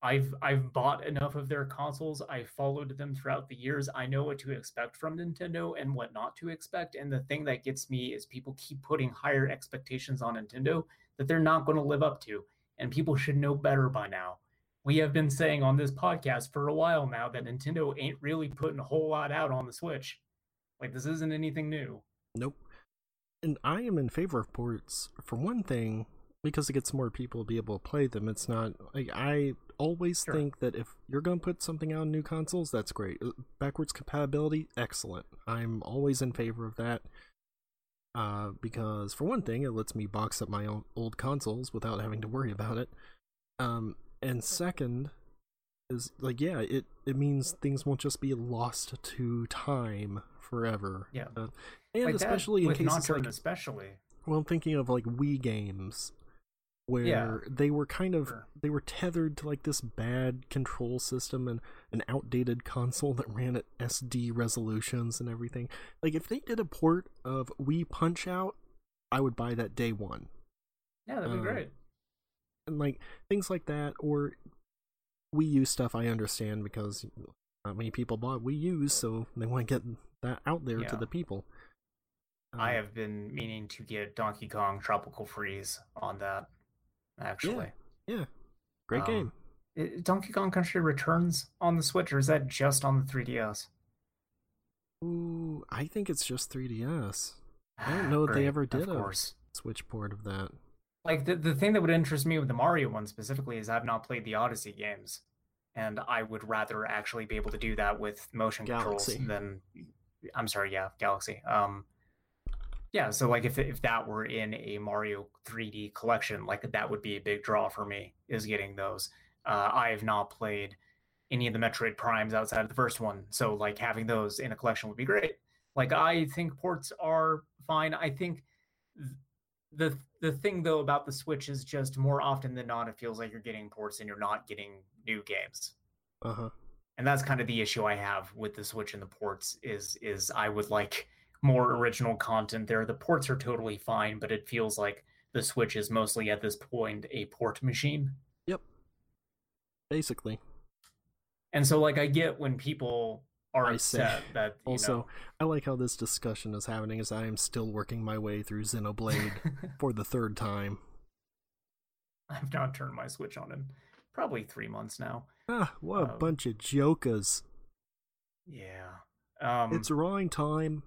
I've I've bought enough of their consoles. I followed them throughout the years. I know what to expect from Nintendo and what not to expect. And the thing that gets me is people keep putting higher expectations on Nintendo that they're not going to live up to. And people should know better by now. We have been saying on this podcast for a while now that Nintendo ain't really putting a whole lot out on the Switch. Like this isn't anything new. Nope. And I am in favor of ports for one thing because it gets more people to be able to play them. It's not like I always Sure. think that if you're going to put something out on new consoles, that's great. Uh, Backwards compatibility, excellent. I'm always in favor of that. Uh, because for one thing, it lets me box up my own old consoles without having to worry about it. Um, and second is like, yeah, it it means things won't just be lost to time forever. Yeah. Uh, and Like that especially in with cases Nocturne like especially. well, I'm thinking of like Wii games where Yeah. they were kind of they were tethered to like this bad control system and an outdated console that ran at SD resolutions and everything. Like if they did a port of Wii Punch Out, I would buy that day one. Yeah, that'd be Um, great. And like things like that or Wii U stuff I understand because not many people bought Wii U's so they want to get that out there to the people. I Um, have been meaning to get Donkey Kong Tropical Freeze on that. Actually, yeah. Great Um, game. I- Donkey Kong Country returns on the Switch, or is that just on the 3DS? Ooh, I think it's just 3DS. I don't know if they ever did a- course. Switch port of that. Like the the thing that would interest me with the Mario one specifically is I've not played the Odyssey games, and I would rather actually be able to do that with motion Galaxy. controls than. I'm sorry, yeah, Galaxy. Um, yeah, so like if if that were in a Mario 3D collection, like that would be a big draw for me is getting those. Uh, I have not played any of the Metroid Primes outside of the first one, so like having those in a collection would be great. Like I think ports are fine. I think th- the the thing though about the Switch is just more often than not, it feels like you're getting ports and you're not getting new games Uh huh. and that's kind of the issue I have with the Switch and the ports is is I would like more original content there. The ports are totally fine, but it feels like the Switch is mostly at this point a port machine. Yep. Basically. And so like I get when people are I say- upset that you Also, know I like how this discussion is happening as I am still working my way through Xenoblade for the third time. I've not turned my Switch on in probably three months now. Ah, what a Um, bunch of jokers. Yeah. Um it's drawing time.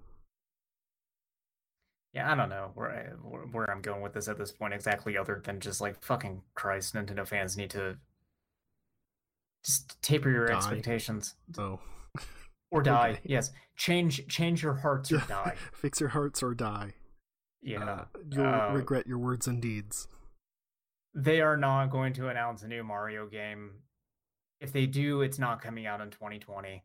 Yeah, I don't know where I, where I'm going with this at this point exactly, other than just like fucking Christ, Nintendo fans need to just taper your Die. expectations Oh. or die. Okay. Yes, change change your hearts or die. Fix your hearts or die. Yeah, Uh, you'll uh, regret your words and deeds. they are not going to announce a new Mario game. If they do, it's not coming out in 2020.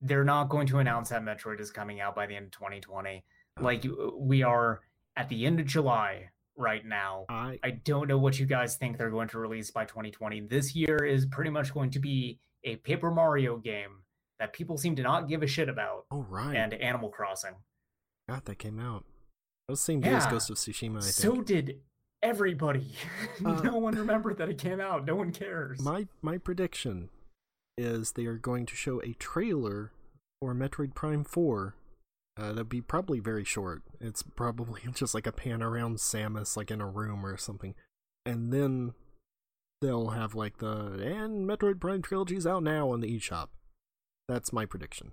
They're not going to announce that Metroid is coming out by the end of 2020. Like we are at the end of July right now. I I don't know what you guys think they're going to release by 2020. This year is pretty much going to be a Paper Mario game that people seem to not give a shit about, oh right. and Animal Crossing. God, that came out. That was the same day as Ghost of Tsushima, I So did everybody. Uh, no one remembered that it came out. No one cares. My my prediction is they are going to show a trailer for Metroid Prime 4. Uh, that'd be probably very short. It's probably just like a pan around Samus, like in a room or something. And then they'll have like the, and Metroid Prime Trilogy's out now on the eShop. That's my prediction.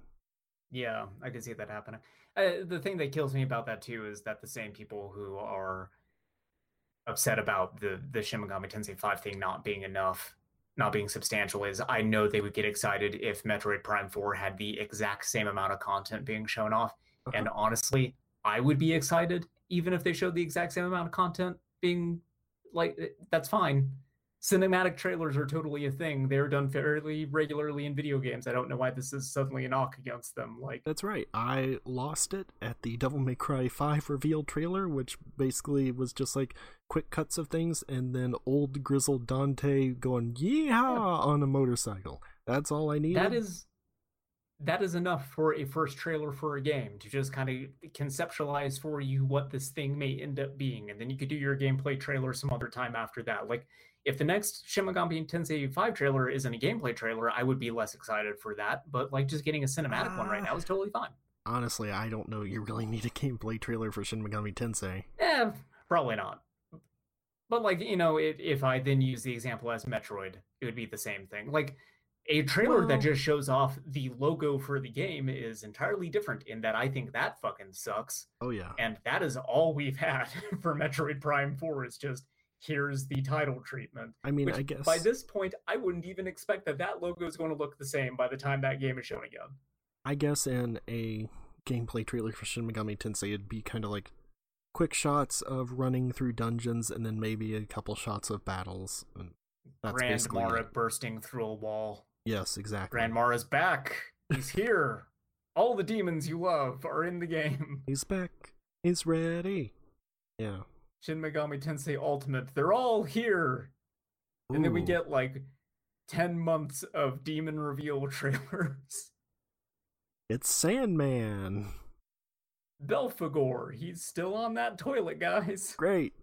Yeah, I can see that happening. Uh, the thing that kills me about that too is that the same people who are upset about the the Shin Megami Tensei 5 thing not being enough, not being substantial is I know they would get excited if Metroid Prime 4 had the exact same amount of content being shown off. Uh-huh. And honestly, I would be excited even if they showed the exact same amount of content being like eh, that's fine. Cinematic trailers are totally a thing. They're done fairly regularly in video games. I don't know why this is suddenly a knock against them. Like That's right. I lost it at the Devil May Cry 5 reveal trailer, which basically was just like quick cuts of things and then old grizzled Dante going yeehaw on a motorcycle. That's all I needed. that is that is enough for a first trailer for a game to just kind of conceptualize for you what this thing may end up being and then you could do your gameplay trailer some other time after that. Like if the next Shin Megami Tensei 5 trailer isn't a gameplay trailer i would be less excited for that but like just getting a cinematic one right now is totally fine. Honestly, I don't know you really need a gameplay trailer for Shin Megami Tensei. eh probably not. But like you know if, if i then use the example as metroid it would be the same thing. Like a trailer that just shows off the logo for the game is entirely different in that I think that fucking sucks. Oh yeah. And that is all we've had for Metroid Prime 4 is just here's the title treatment. I mean, I guess by this point, I wouldn't even expect that that logo is going to look the same by the time that game is shown again. I guess in a gameplay trailer for Shin Megami Tensei, it'd be kind of like quick shots of running through dungeons and then maybe a couple shots of battles. And that's Grand basically Mara it. bursting through a wall. Yes, exactly. Grand Mara's back. He's here. All the demons you love are in the game. He's back. He's ready. Yeah. Shin Megami Tensei Ultimate. They're all here. And then we get like 10 months of demon reveal trailers. It's Sandman. Belphegor, he's still on that toilet, guys. Great.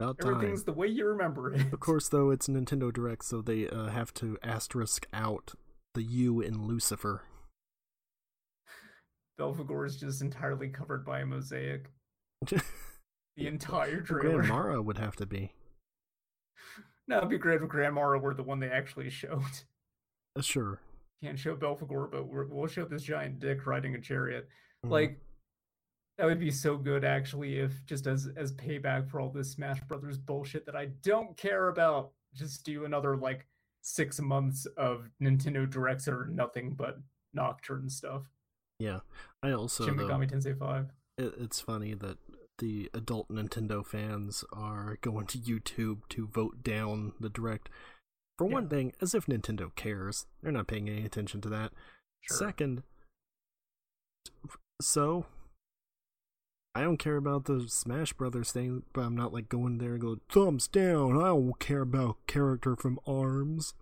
About time. Everything's the way you remember it. Of course, though, it's Nintendo Direct, so they uh, have to asterisk out the U in Lucifer. Belphegor is just entirely covered by a mosaic. The entire trailer. Grand Mara would have to be. no, it'd be great if Grand Mara were the one they actually showed. Uh, sure. Can't show Belphegor, but we're, we'll show this giant dick riding a chariot. Mhm. Like, that would be so good, actually, if just as as payback for all this Smash Brothers bullshit that I don't care about, just do another like six months of Nintendo Directs that are nothing but Nocturne stuff. yeah. I also Shin Megami Tensei Five. it, it's funny that the adult Nintendo fans are going to YouTube to vote down the direct. For one thing, as if Nintendo cares. They're not paying any attention to that. Sure. Second, so I don't care about the Smash Brothers thing, but I'm not like going there and go thumbs down. I don't care about character from Arms.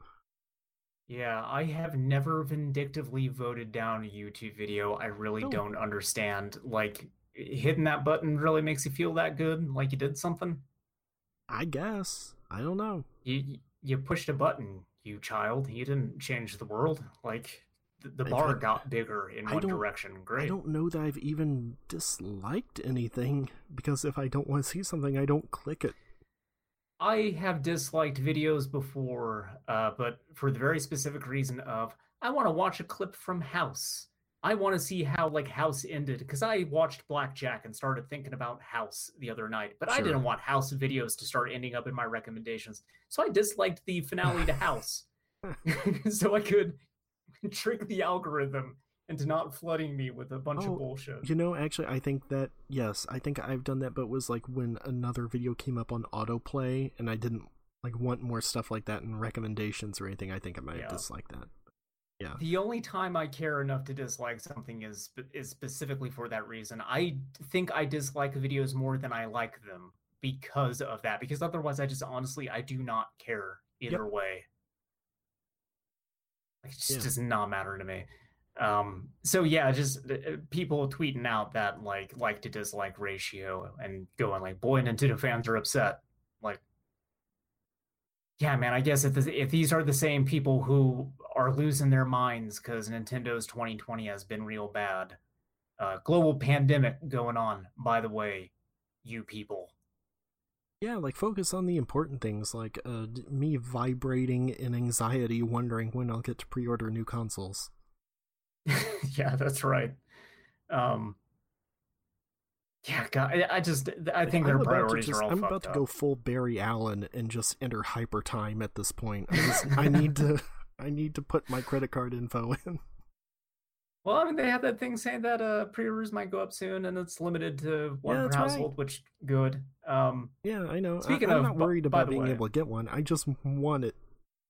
Yeah, I have never vindictively voted down a YouTube video. I really No. don't understand. Like, hitting that button really makes you feel that good, like you did something. I guess I don't know. You you pushed a button, you child. You didn't change the world. Like the, the bar got bigger in one direction. Great. I don't know that I've even disliked anything because if I don't want to see something, I don't click it. I have disliked videos before, uh, but for the very specific reason of I want to watch a clip from House. I want to see how like House ended because I watched Blackjack and started thinking about House the other night, but I didn't want House videos to start ending up in my recommendations, so I disliked the finale to House, so I could trick the algorithm into not flooding me with a bunch Oh, of bullshit. You know, actually, I think that yes, I think I've done that, but it was like when another video came up on autoplay, and I didn't like want more stuff like that in recommendations or anything. I think I might Yeah. have disliked that. Yeah, The only time I care enough to dislike something is is specifically for that reason. I think I dislike videos more than I like them because of that. Because otherwise, I just honestly I do not care either way. Like, It just Yeah. does not matter to me. Um, so yeah, just uh, uh, people tweeting out that like like to dislike ratio and going like, "Boy, Nintendo fans are upset." like yeah, man, I guess if this, if these are the same people who are losing their minds because Nintendo's 2020 has been real bad, uh, global pandemic going on. By the way, you people. Yeah, like focus on the important things, like uh, me vibrating in anxiety, wondering when I'll get to pre-order new consoles. yeah, that's right. Um, yeah, God, I just I think their priorities just, are all. I'm about to up. go full Barry Allen and just enter hyper time at this point. I, just, I need to I need to put my credit card info in. Well, I mean, they have that thing saying that uh, pre-orders might go up soon, and it's limited to one yeah, per household, right. which good. Um, yeah, I know. Speaking I, am not worried about being way, able to get one. I just want it.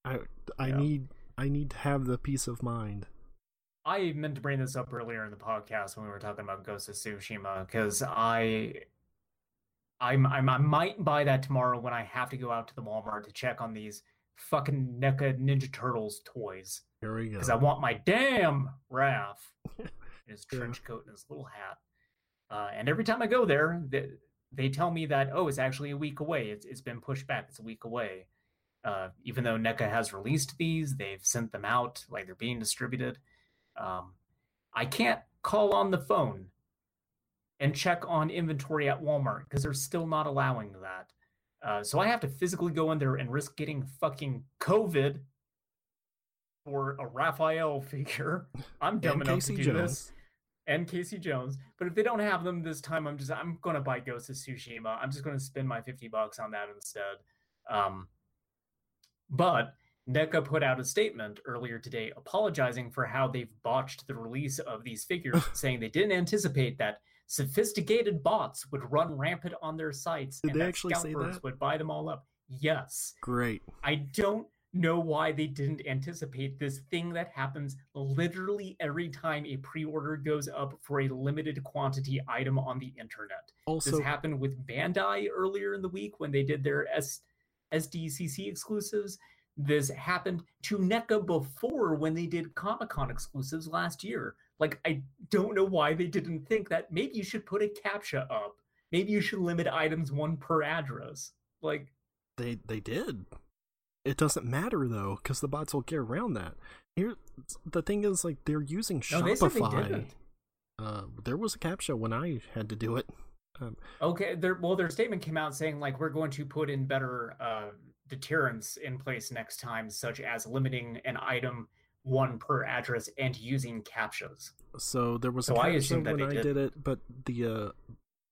I I yeah. need I need to have the peace of mind. I meant to bring this up earlier in the podcast when we were talking about Ghost of Tsushima because I, I'm, I'm, I might buy that tomorrow when I have to go out to the Walmart to check on these fucking NECA Ninja Turtles toys. Here we go. Because I want my damn Raph in his trench coat and his little hat. Uh, and every time I go there, they, they tell me that oh, it's actually a week away. It's it's been pushed back. It's a week away. Uh, even though NECA has released these, they've sent them out like they're being distributed. Um, I can't call on the phone and check on inventory at Walmart because they're still not allowing that. Uh, so I have to physically go in there and risk getting fucking COVID for a Raphael figure. I'm dumb enough Casey to do Jones. this. And Casey Jones. But if they don't have them this time, I'm just I'm gonna buy Ghost of Tsushima. I'm just gonna spend my 50 bucks on that instead. Um, but NECA put out a statement earlier today apologizing for how they've botched the release of these figures, saying they didn't anticipate that sophisticated bots would run rampant on their sites Did and they that actually say that? would buy them all up. Yes. Great. I don't know why they didn't anticipate this thing that happens literally every time a pre-order goes up for a limited quantity item on the internet. Also, This happened with Bandai earlier in the week when they did their S- SDCC exclusives. This happened to NECA before when they did Comic Con exclusives last year. Like, I don't know why they didn't think that maybe you should put a CAPTCHA up. Maybe you should limit items one per address. Like, they they did. It doesn't matter though, because the bots will get around that. Here, the thing is, like they're using no, they they Shopify. didn't. Uh, there was a captcha when I had to do it. Um, Okay, their well, their statement came out saying like we're going to put in better uh, deterrents in place next time, such as limiting an item one per address and using captchas. so there was So a I captcha when I did. did it, but the uh,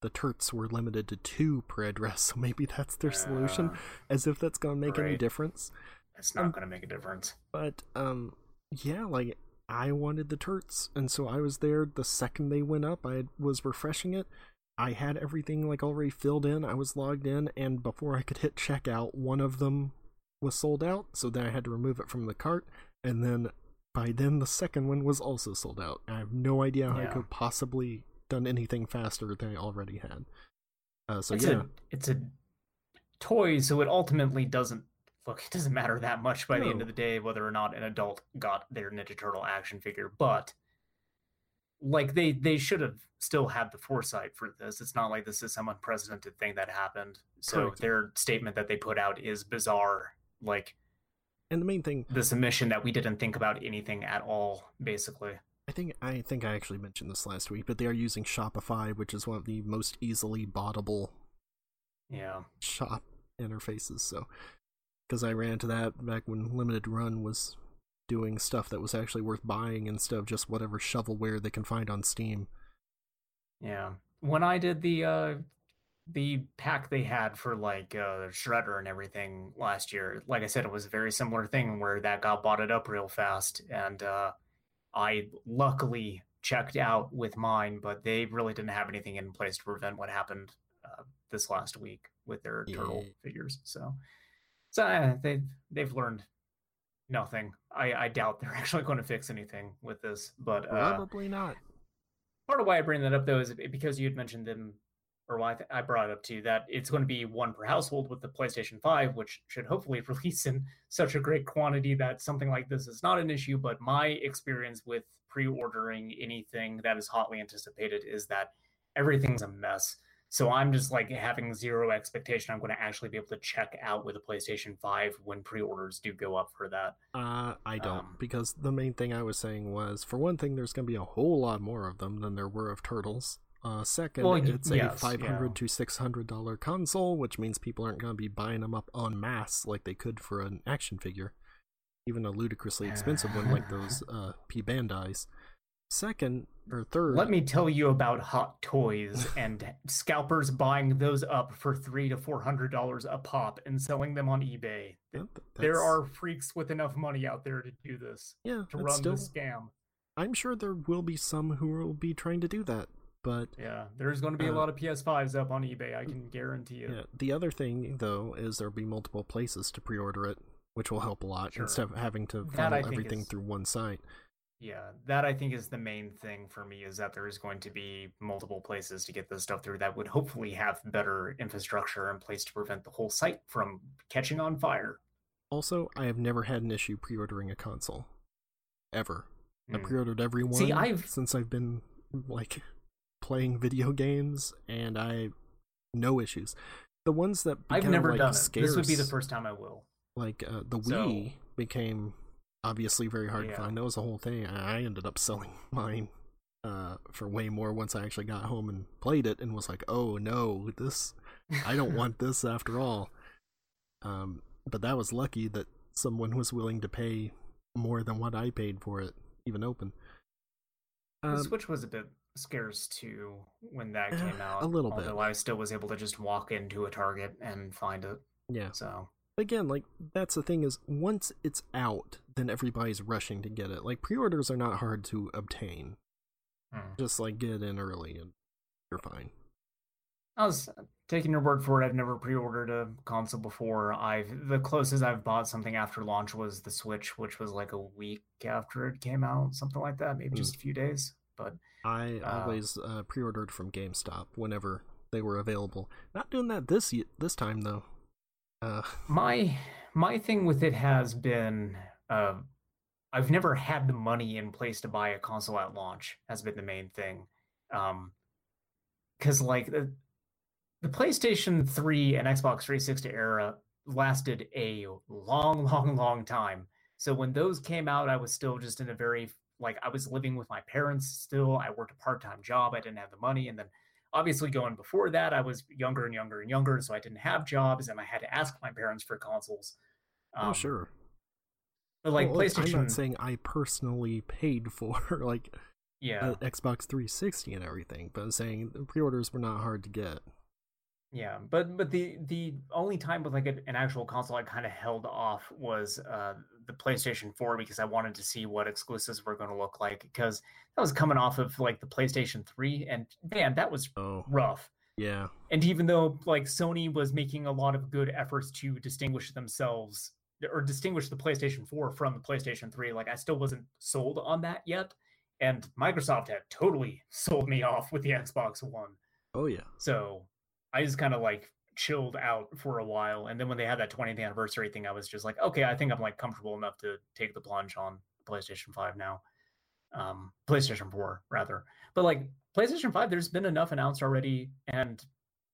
the turts were limited to two per address. So maybe that's their solution. Uh, As if that's gonna make any difference. It's not Um, going to make a difference. But um, yeah, like I wanted the turts, and so I was there the second they went up. I was refreshing it. I had everything like already filled in. I was logged in, and before I could hit checkout, one of them was sold out. So then I had to remove it from the cart, and then by then the second one was also sold out. I have no idea how I could possibly done anything faster than I already had. Uh, so it's yeah, a it's a toy, so it ultimately doesn't look. It doesn't matter that much by the end of the day whether or not an adult got their Ninja Turtle action figure, but like they they should have still had the foresight for this. It's not like this is some unprecedented thing that happened. So Correct. their statement that they put out is bizarre. Like and the main thing this admission that we didn't think about anything at all, basically. I think I think I actually mentioned this last week, but they are using Shopify, which is one of the most easily bottable Yeah. shop interfaces. So, because I ran into that back when Limited Run was doing stuff that was actually worth buying instead of just whatever shovelware they can find on Steam. Yeah. When I did the uh the pack they had for like uh Shredder and everything last year, like I said, it was a very similar thing where that got botted up real fast and uh I luckily checked out with mine, but they really didn't have anything in place to prevent what happened uh, this last week with their turtle figures. So, so uh, they they've learned nothing. I I doubt they're actually going to fix anything with this, but uh, Probably not. part of why I bring that up though is because you had mentioned them, or why I, th- I brought it up too, that it's going to be one per household with the PlayStation 5, which should hopefully release in such a great quantity that something like this is not an issue. But my experience with pre ordering anything that is hotly anticipated is that everything's a mess. So I'm just like having zero expectation I'm going to actually be able to check out with a PlayStation 5 when pre-orders do go up for that. Uh, I don't Um, because the main thing I was saying was, for one thing, there's going to be a whole lot more of them than there were of turtles. Uh, second, Well, it's a five hundred yeah. to six hundred dollar console, which means people aren't going to be buying them up en masse like they could for an action figure, even a ludicrously expensive one like those uh, P Bandai's. Second or third, Let me tell you about hot toys and scalpers buying those up for three to four hundred dollars a pop and selling them on eBay. Yeah, There are freaks with enough money out there to do this, yeah, to run still. the scam. I'm sure there will be some who will be trying to do that, but Yeah, there's going to be a Uh, lot of PS5s up on eBay. I can guarantee it. Yeah. The other thing though is there'll be multiple places to pre-order it, which will help a lot Sure. instead of having to funnel everything is- through one site. Yeah, that I think is the main thing for me is that there is going to be multiple places to get this stuff through that would hopefully have better infrastructure in place to prevent the whole site from catching on fire. Also, I have never had an issue pre-ordering a console, ever. I Hmm. pre-ordered every one See, I've- since I've been like playing video games, and I no issues. The ones that I've never like, done it. This would be the first time I will. Like uh, the So- Wii became obviously very hard to find. That was the whole thing. I ended up selling mine uh, for way more once I actually got home and played it, and was like, "Oh no, this I don't want this after all." Um, but that was lucky that someone was willing to pay more than what I paid for it, even open. the Um, Switch was a bit scarce too when that eh, came out. a little bit. although I still was able to just walk into a Target and find it. yeah. So again, like that's the thing is once it's out, then everybody's rushing to get it. Like pre-orders are not hard to obtain. hmm. Just like get in early and you're fine. I was taking your word for it. I've never pre-ordered a console before. I've the closest I've bought something after launch was the Switch, which was like a week after it came out, something like that, maybe Hmm. just a few days. But I Uh, always uh, pre-ordered from GameStop whenever they were available. Not doing that this this time though. Uh, my my thing with it has been uh, I've never had the money in place to buy a console at launch. Has been the main thing. Um, because like the the PlayStation 3 and Xbox 360 era lasted a long, long, long time. So when those came out, I was still just in a very like I was living with my parents still. I worked a part-time job. I didn't have the money, and then obviously going before that, I was younger and younger and younger, so I didn't have jobs, and I had to ask my parents for consoles. oh Um, sure. but like Well, PlayStation, I'm not saying I personally paid for like yeah, uh, Xbox 360 and everything, but I'm saying the pre-orders were not hard to get. Yeah, but but the the only time with like a, an actual console I kind of held off was uh the PlayStation 4 because I wanted to see what exclusives were going to look like because that was coming off of like the PlayStation 3 and man that was Oh rough. yeah, And even though like Sony was making a lot of good efforts to distinguish themselves or distinguish the PlayStation 4 from the PlayStation 3, like I still wasn't sold on that yet. And Microsoft had totally sold me off with the Xbox One. oh yeah. So I just kind of like chilled out for a while. And then when they had that 20th anniversary thing, I was just like, okay, I think I'm like comfortable enough to take the plunge on PlayStation 5 now. Um, PlayStation 4, rather. But like PlayStation 5, there's been enough announced already. And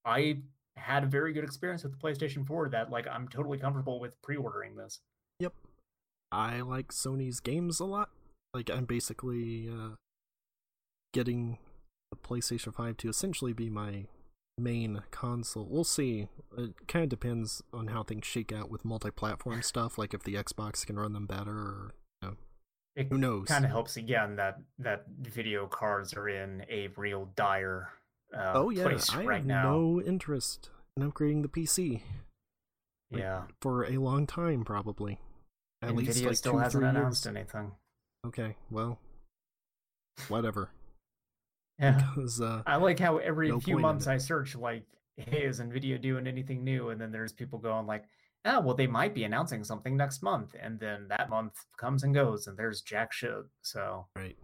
I had a very good experience with the PlayStation 4 that like I'm totally comfortable with pre ordering this. Yep. I like Sony's games a lot. Like I'm basically uh getting the PlayStation 5 to essentially be my main console. We'll see. It kind of depends on how things shake out with multi-platform stuff, like if the Xbox can run them better or you know, It who knows. kind of helps again that that video cards are in a real dire uh, oh yeah, place I right have now. no interest in upgrading the PC like, yeah. for a long time probably. At Nvidia least like still two, hasn't announced years. anything. Okay, well, whatever. Yeah. Because uh, I like how every No few months. I search like, hey, is Nvidia doing anything new? And then there's people going like, oh, well, they might be announcing something next month. And then that month comes and goes, and there's jack shit. So right.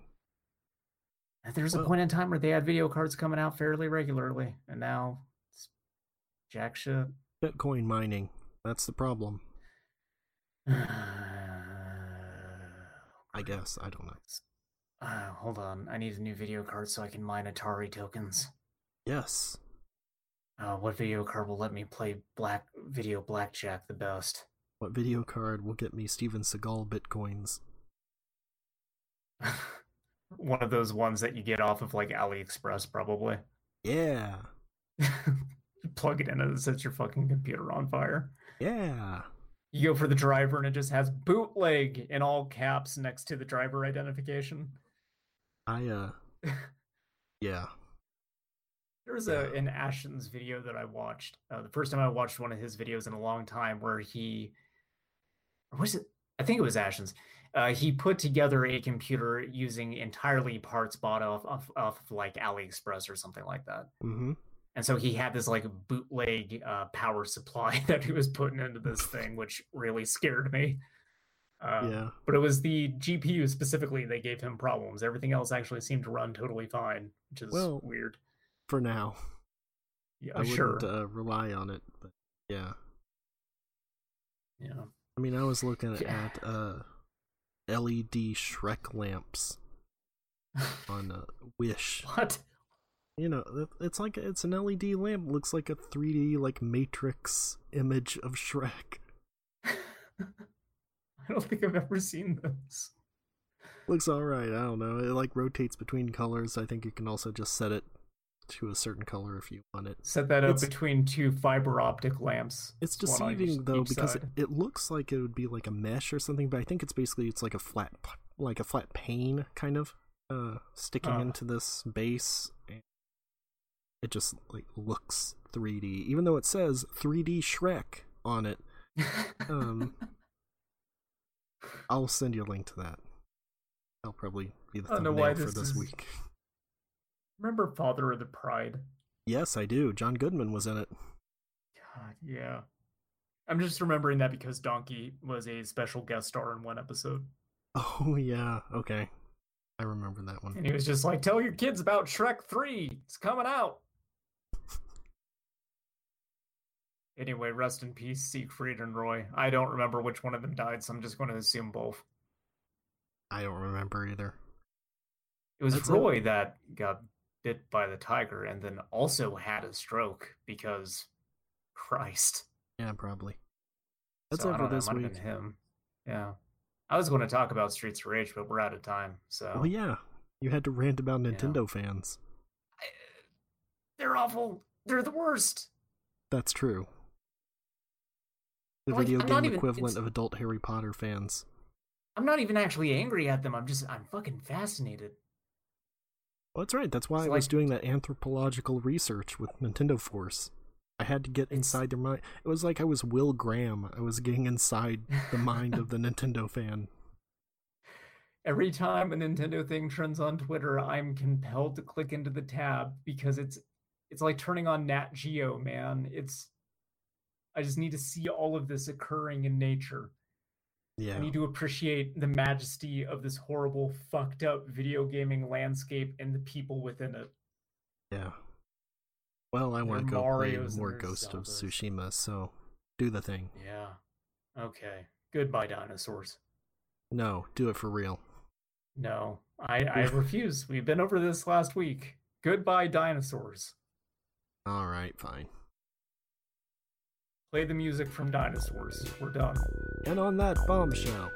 and there's a point in time where they had video cards coming out fairly regularly, and now it's jack shit. Bitcoin mining. That's the problem. I guess. I don't know. Uh, hold on, I need a new video card so I can mine Atari tokens. Yes. Uh, what video card will let me play black video blackjack the best? What video card will get me Steven Seagal bitcoins? One of those ones that you get off of like AliExpress, probably. Yeah. You plug it in and it sets your fucking computer on fire. Yeah. You go for the driver and it just has bootleg in all caps next to the driver identification. I uh yeah. There was a an Ashens video that I watched. Uh, the first time I watched one of his videos in a long time, where he, or was it? I think it was Ashens. Uh, he put together a computer using entirely parts bought off off, off of like AliExpress or something like that. Mm-hmm. And so he had this like bootleg uh, power supply that he was putting into this thing, which really scared me. Uh, yeah. But it was the GPU specifically that gave him problems. Everything else actually seemed to run totally fine, which is Well, weird. For now. Yeah, I sure. wouldn't uh, rely on it, but yeah. yeah. I mean, I was looking Yeah. at uh LED Shrek lamps on uh, Wish. What? You know, it's like it's an LED lamp. Looks like a 3D like Matrix image of Shrek. I don't think I've ever seen this. Looks all right. I don't know. It like rotates between colors. I think you can also just set it to a certain color if you want it. Set that up It's- between two fiber optic lamps. It's deceiving though because it, side. it looks like it would be like a mesh or something, but I think it's basically it's like a flat like a flat pane kind of uh sticking Oh. into this base. and It just like looks 3D, even though it says 3D Shrek on it. Um, I'll send you a link to that. That'll probably be the thumbnail for this this is- week. Remember Father of the Pride? Yes, I do. John Goodman was in it. God, yeah. I'm just remembering that because Donkey was a special guest star in one episode. Oh yeah, okay. I remember that one. And he was just like, Tell your kids about Shrek 3. It's coming out. Anyway, rest in peace, Siegfried and Roy. I don't remember which one of them died, so I'm just going to assume both. I don't remember either. It was That's it. Roy that got bit by the tiger and then also had a stroke because Christ. Yeah, probably. That's so, I know, this it might have week. him. Yeah. I was going to talk about Streets of Rage, but we're out of time. So Oh yeah, you had to rant about Yeah. Nintendo fans. they're awful. They're the worst. That's true. The Like, video I'm game even- equivalent of adult Harry Potter fans. I'm not even actually angry at them. I'm just I'm fucking fascinated. Well, that's right. That's why It's I was doing that anthropological research with Nintendo Force. I had to get inside their mind. It was like I was Will Graham. I was getting inside the mind of the Nintendo fan. Every time a Nintendo thing trends on Twitter, I'm compelled to click into the tab because it's it's like turning on Nat Geo, man. It's I just need to see all of this occurring in nature. Yeah. I need to appreciate the majesty of this horrible, fucked up video gaming landscape and the people within it. Yeah. Well, I want to go play Marios more Ghost of Tsushima, so do the thing. Yeah. Okay. Goodbye, dinosaurs. No, do it for real. No, I, I refuse. We've been over this last week. Goodbye, dinosaurs. All right, fine. Play the music from Dinosaurs. We're done. And on that bombshell.